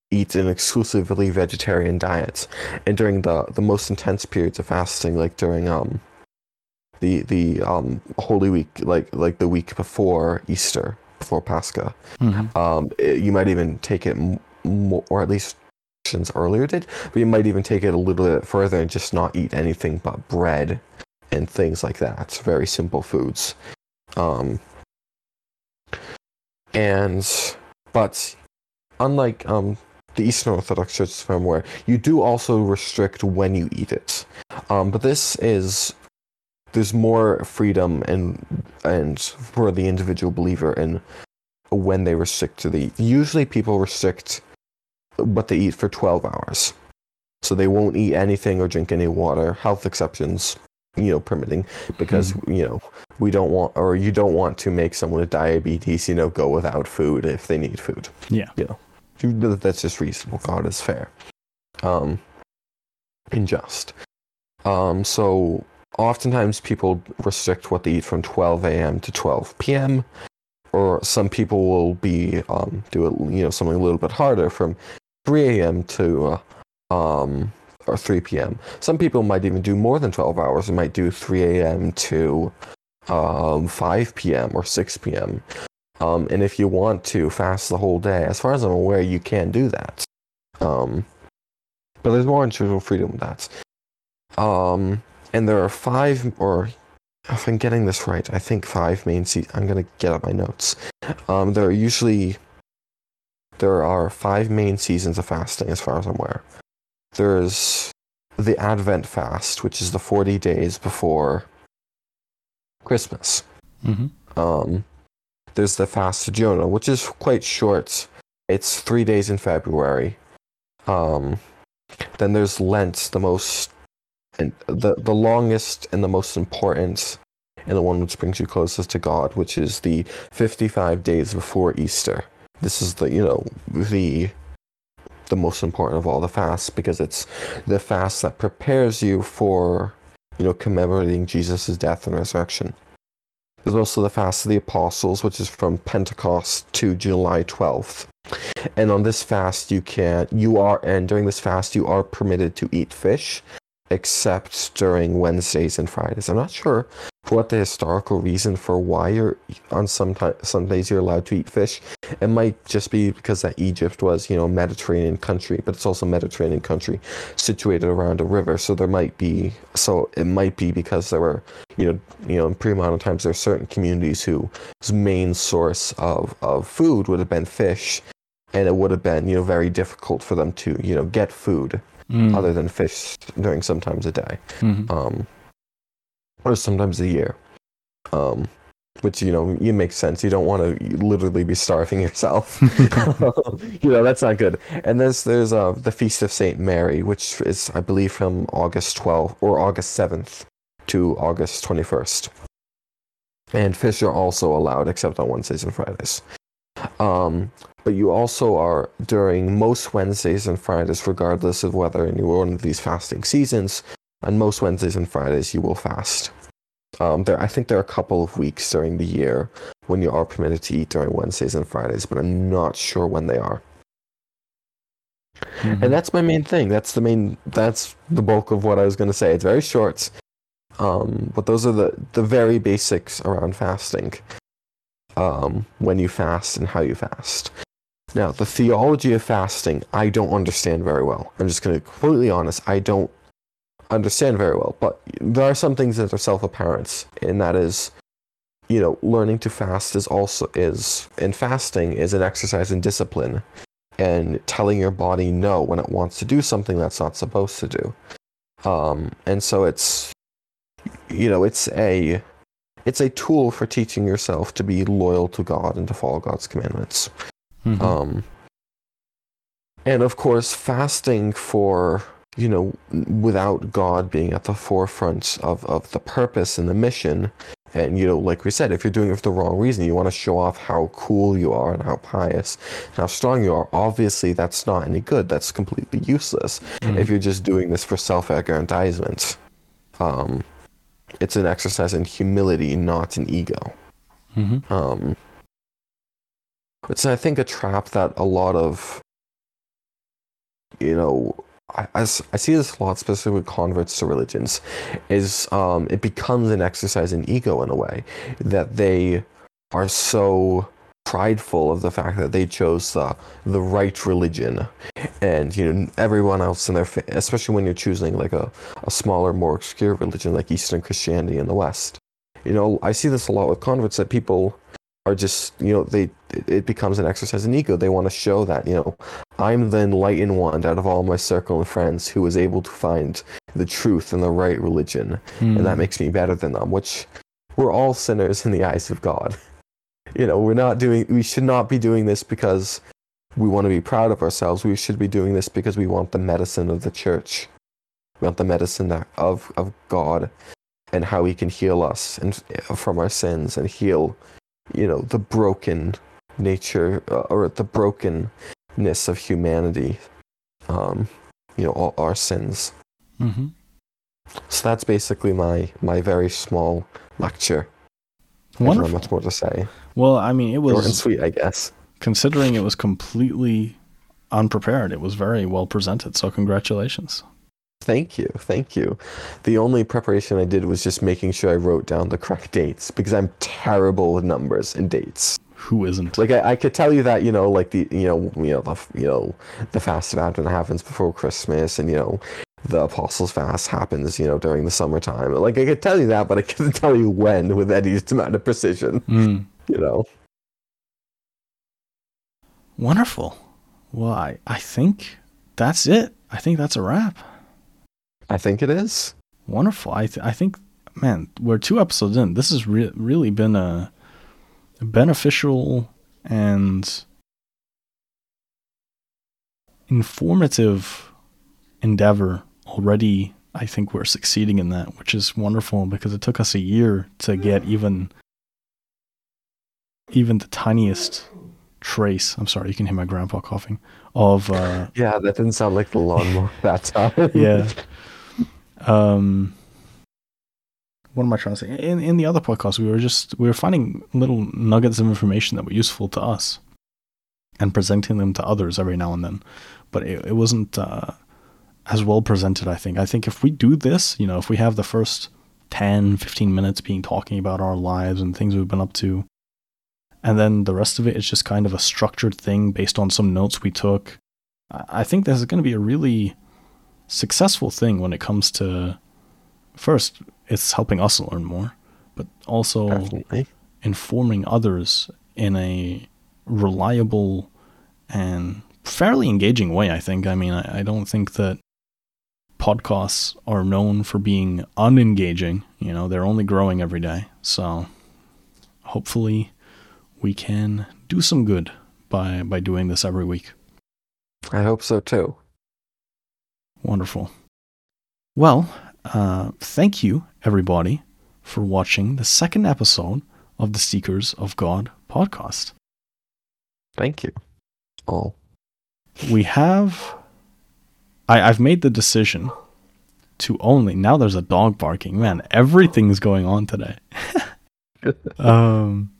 eat an exclusively vegetarian diet. And during the the most intense periods of fasting like during um the the um holy week like like the week before Easter before Pascha. Mhm. Um, it- you might even take it more, or at least earlier did, but you might even take it a little bit further and just not eat anything but bread and things like that. It's Very simple foods. Um, and but unlike um the Eastern Orthodox Church from where you do also restrict when you eat it. Um, but this is there's more freedom and and for the individual believer in when they restrict to the. Usually people restrict what they eat for 12 hours. So they won't eat anything or drink any water, health exceptions, you know, permitting, because, you know, we don't want, or you don't want to make someone with diabetes, you know, go without food if they need food. Yeah. You know, that's just reasonable. God is fair. Um, and just. Um, so oftentimes people restrict what they eat from 12 a.m. to 12 p.m. Or some people will be um, do it, you know, something a little bit harder from 3 a.m. to uh, um, or 3 p.m. Some people might even do more than 12 hours. They might do 3 a.m. to um, 5 p.m. or 6 p.m. Um, and if you want to fast the whole day, as far as I'm aware, you can do that. Um, but there's more individual freedom with that. Um, and there are five, or if I'm getting this right, I think five main seasons. I'm gonna get up my notes. Um, there are usually there are five main seasons of fasting, as far as I'm aware. There's the Advent fast, which is the 40 days before Christmas. hmm Um, there's the fast of Jonah, which is quite short. It's three days in February. Um, then there's Lent, the most and the the longest and the most important, and the one which brings you closest to God, which is the 55 days before Easter. This is the you know the the most important of all the fasts because it's the fast that prepares you for you know commemorating Jesus' death and resurrection. There's also the fast of the apostles, which is from Pentecost to July 12th. And on this fast, you can you are and during this fast you are permitted to eat fish, except during Wednesdays and Fridays. I'm not sure what the historical reason for why you're on some ti- some days you're allowed to eat fish. It might just be because that Egypt was you know a Mediterranean country, but it's also Mediterranean country situated around a river. So there might be so it might be because there were you know you know in pre-modern times there are certain communities whose main source of of food would have been fish, and it would have been you know very difficult for them to you know get food Mm. other than fish during sometimes a day Mhm. um, or sometimes a year. Um, which you know, it makes sense. You don't want to literally be starving yourself. you know, that's not good. And there's there's uh, the feast of Saint Mary, which is I believe from August 12th or August 7th to August 21st. And fish are also allowed, except on Wednesdays and Fridays. Um, but you also are during most Wednesdays and Fridays, regardless of whether you're one of these fasting seasons, And most Wednesdays and Fridays you will fast. Um, there, I think there are a couple of weeks during the year when you are permitted to eat during Wednesdays and Fridays, but I'm not sure when they are. Mhm. And that's my main thing. That's the main. That's the bulk of what I was going to say. It's very short, um, but those are the the very basics around fasting. Um, when you fast and how you fast. Now, the theology of fasting, I don't understand very well. I'm just going to be completely honest. I don't understand very well. But there are some things that are self apparent, and that is, you know, learning to fast is also is in fasting is an exercise in discipline and telling your body no when it wants to do something that's not supposed to do. Um, and so it's, you know, it's a it's a tool for teaching yourself to be loyal to God and to follow God's commandments. Mhm. Um, and of course, fasting for, you know, without God being at the forefront of, of the purpose and the mission. And, you know, like we said, if you're doing it for the wrong reason, you want to show off how cool you are and how pious and how strong you are. Obviously, that's not any good. That's completely useless Mhm. if you're just doing this for self aggrandizement. Um, it's an exercise in humility, not in ego. Mhm. Um, it's I think a trap that a lot of, you know, I I see this a lot, especially with converts to religions, is um, it becomes an exercise in ego in a way that they are so prideful of the fact that they chose the the right religion, and you know everyone else in their, fa- especially when you're choosing like a, a smaller, more obscure religion like Eastern Christianity in the West. You know, I see this a lot with converts that people are just you know they it becomes an exercise in ego. They want to show that you know i'm the enlightened one out of all my circle of friends who was able to find the truth and the right religion. And that Mm. makes me better than them which we're all sinners in the eyes of god. You know we're not doing we should not be doing this because we want to be proud of ourselves. We should be doing this because we want the medicine of the church. We want the medicine that, of of god and how he can heal us and from our sins and heal you know the broken nature uh, or the brokenness of humanity um you know all our sins Mhm. so that's basically my my very small lecture I don't have much more to say Well, I mean, it short was sweet i guess considering it was completely unprepared. It was very well presented. So congratulations. Thank you thank you the only preparation i did was just making sure i wrote down the correct dates because i'm terrible with numbers and dates Who isn't? Like I, I could tell you that you know, like the you know, you know the you know, the fast of Advent happens before Christmas, and you know, the Apostles' fast happens you know during the summertime. Like I could tell you that, but I couldn't tell you when with any amount of precision. Mm. You know, Wonderful. Well, I, I think that's it. I think that's a wrap. I think it is. Wonderful. I th- I think, man, we're two episodes in. This has re- really been a, a beneficial and informative endeavor already. I think we're succeeding in that, which is wonderful because it took us a year to get even even the tiniest trace. I'm sorry, you can hear my grandpa coughing. Of uh, Yeah, that didn't sound like the lawnmower that time. yeah. Um, what am I trying to say? In in the other podcast, we were just we were finding little nuggets of information that were useful to us, and presenting them to others every now and then. But it, it wasn't uh, as well presented. I think. I think if we do this, you know, if we have the first 10, 15 minutes being talking about our lives and things we've been up to, and then the rest of it is just kind of a structured thing based on some notes we took. I I think this is going to be a really successful thing when it comes to first it's helping us learn more but also Definitely. informing others in a reliable and fairly engaging way i think i mean i, I don't think that podcasts are known for being unengaging you know they're only growing every day so hopefully we can do some good by by doing this every week I hope so too. Wonderful. Well, uh, thank you, everybody, for watching the second episode of the Seekers of God podcast. Thank you. Oh, We have. I, I've made the decision to only. Now there's a dog barking. Man, everything's going on today. um,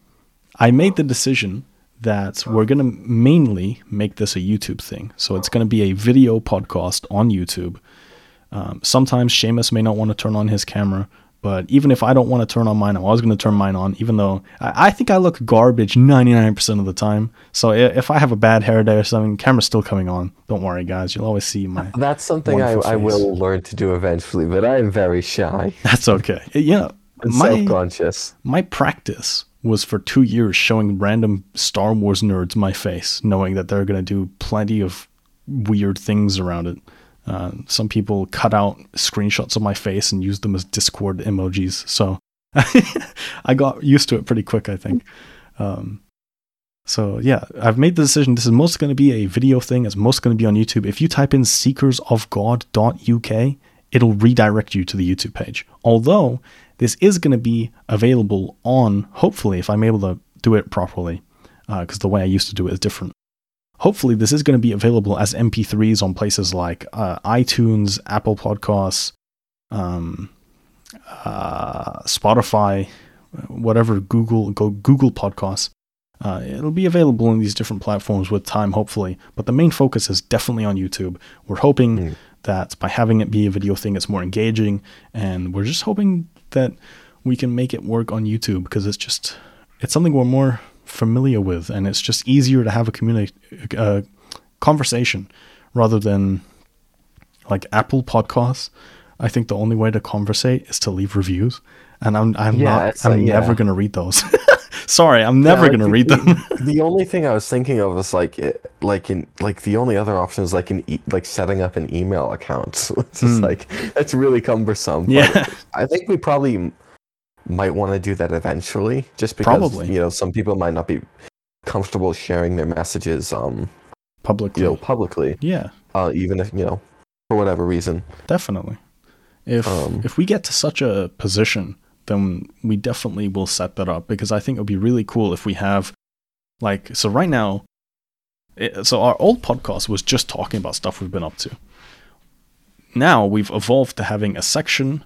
I made the decision that we're going to mainly make this a YouTube thing. So it's going to be a video podcast on YouTube. Um, sometimes Seamus may not want to turn on his camera, But even if I don't want to turn on mine, I was going to turn mine on, even though I, I think I look garbage 99% of the time. So if I have a bad hair day or something, camera's still coming on. Don't worry, guys. You'll always see my. That's something I, I will learn to do eventually, but I am very shy That's okay. Yeah. and My, self-conscious. my practice was for two years showing random Star Wars nerds my face, knowing that they're going to do plenty of weird things around it. Uh, some people cut out screenshots of my face and use them as Discord emojis. So I got used to it pretty quick, I think. Um, so yeah, I've made the decision. This is most going to be a video thing. It's most going to be on YouTube. If you type in seekersofgod.uk, it'll redirect you to the YouTube page. Although this is going to be available on, hopefully, if I'm able to do it properly, because the way I used to do it is different. Hopefully, this is going to be available as MP3s on places like uh, iTunes, Apple Podcasts, um, uh, Spotify, whatever Google go Google Podcasts. Uh, it'll be available in these different platforms with time, hopefully. But the main focus is definitely on YouTube. We're hoping Mm. that by having it be a video thing, it's more engaging, and we're just hoping that we can make it work on YouTube because it's just it's something we're more familiar with, and it's just easier to have a communi- uh, conversation rather than like Apple Podcasts. I think the only way to conversate is to leave reviews, and I'm I'm Yeah, not I'm like- yeah. never gonna read those. Sorry, I'm never Yeah, like, gonna read them. the only thing I was thinking of was like, it, like in like the only other option is like an e- like setting up an email account. It's just Hmm. like that's really cumbersome. but yeah, I think we probably might want to do that eventually, just because Probably. you know some people might not be comfortable sharing their messages, um, publicly. you know, publicly, yeah, uh, even if you know, for whatever reason. definitely. If Um, if we get to such a position, then we definitely will set that up because I think it would be really cool if we have like so right now. It, so our old podcast was just talking about stuff we've been up to. Now we've evolved to having a section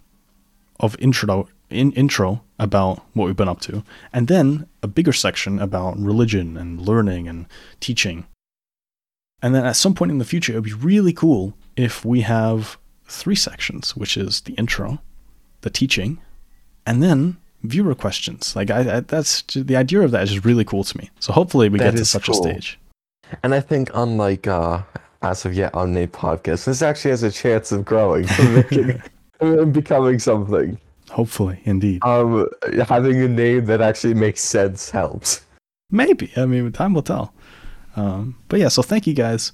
of intro in intro about what we've been up to, and then a bigger section about religion and learning and teaching. And then at some point in the future, it would be really cool if we have three sections, which is the intro, the teaching, and then viewer questions. Like I, I that's the idea of that is just really cool to me. So hopefully we That get to such cool. a stage. And I think unlike uh, as of yet unnamed podcast, this actually has a chance of growing, making, and becoming something. Hopefully, indeed. Um, having a name that actually makes sense helps. Maybe. I mean, time will tell. Um, but yeah, so thank you guys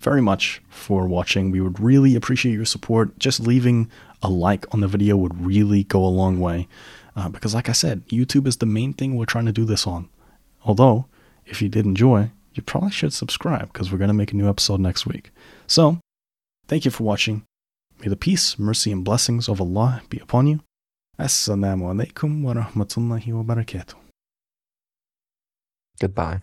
very much for watching. We would really appreciate your support. Just leaving a like on the video would really go a long way. Uh, because, like I said, YouTube is the main thing we're trying to do this on. Although, if you did enjoy, you probably should subscribe because we're going to make a new episode next week. So, thank you for watching. May the peace, mercy, and blessings of Allah be upon you. Assalamu alaikum wa rahmatullahi wa barakatuh. Goodbye.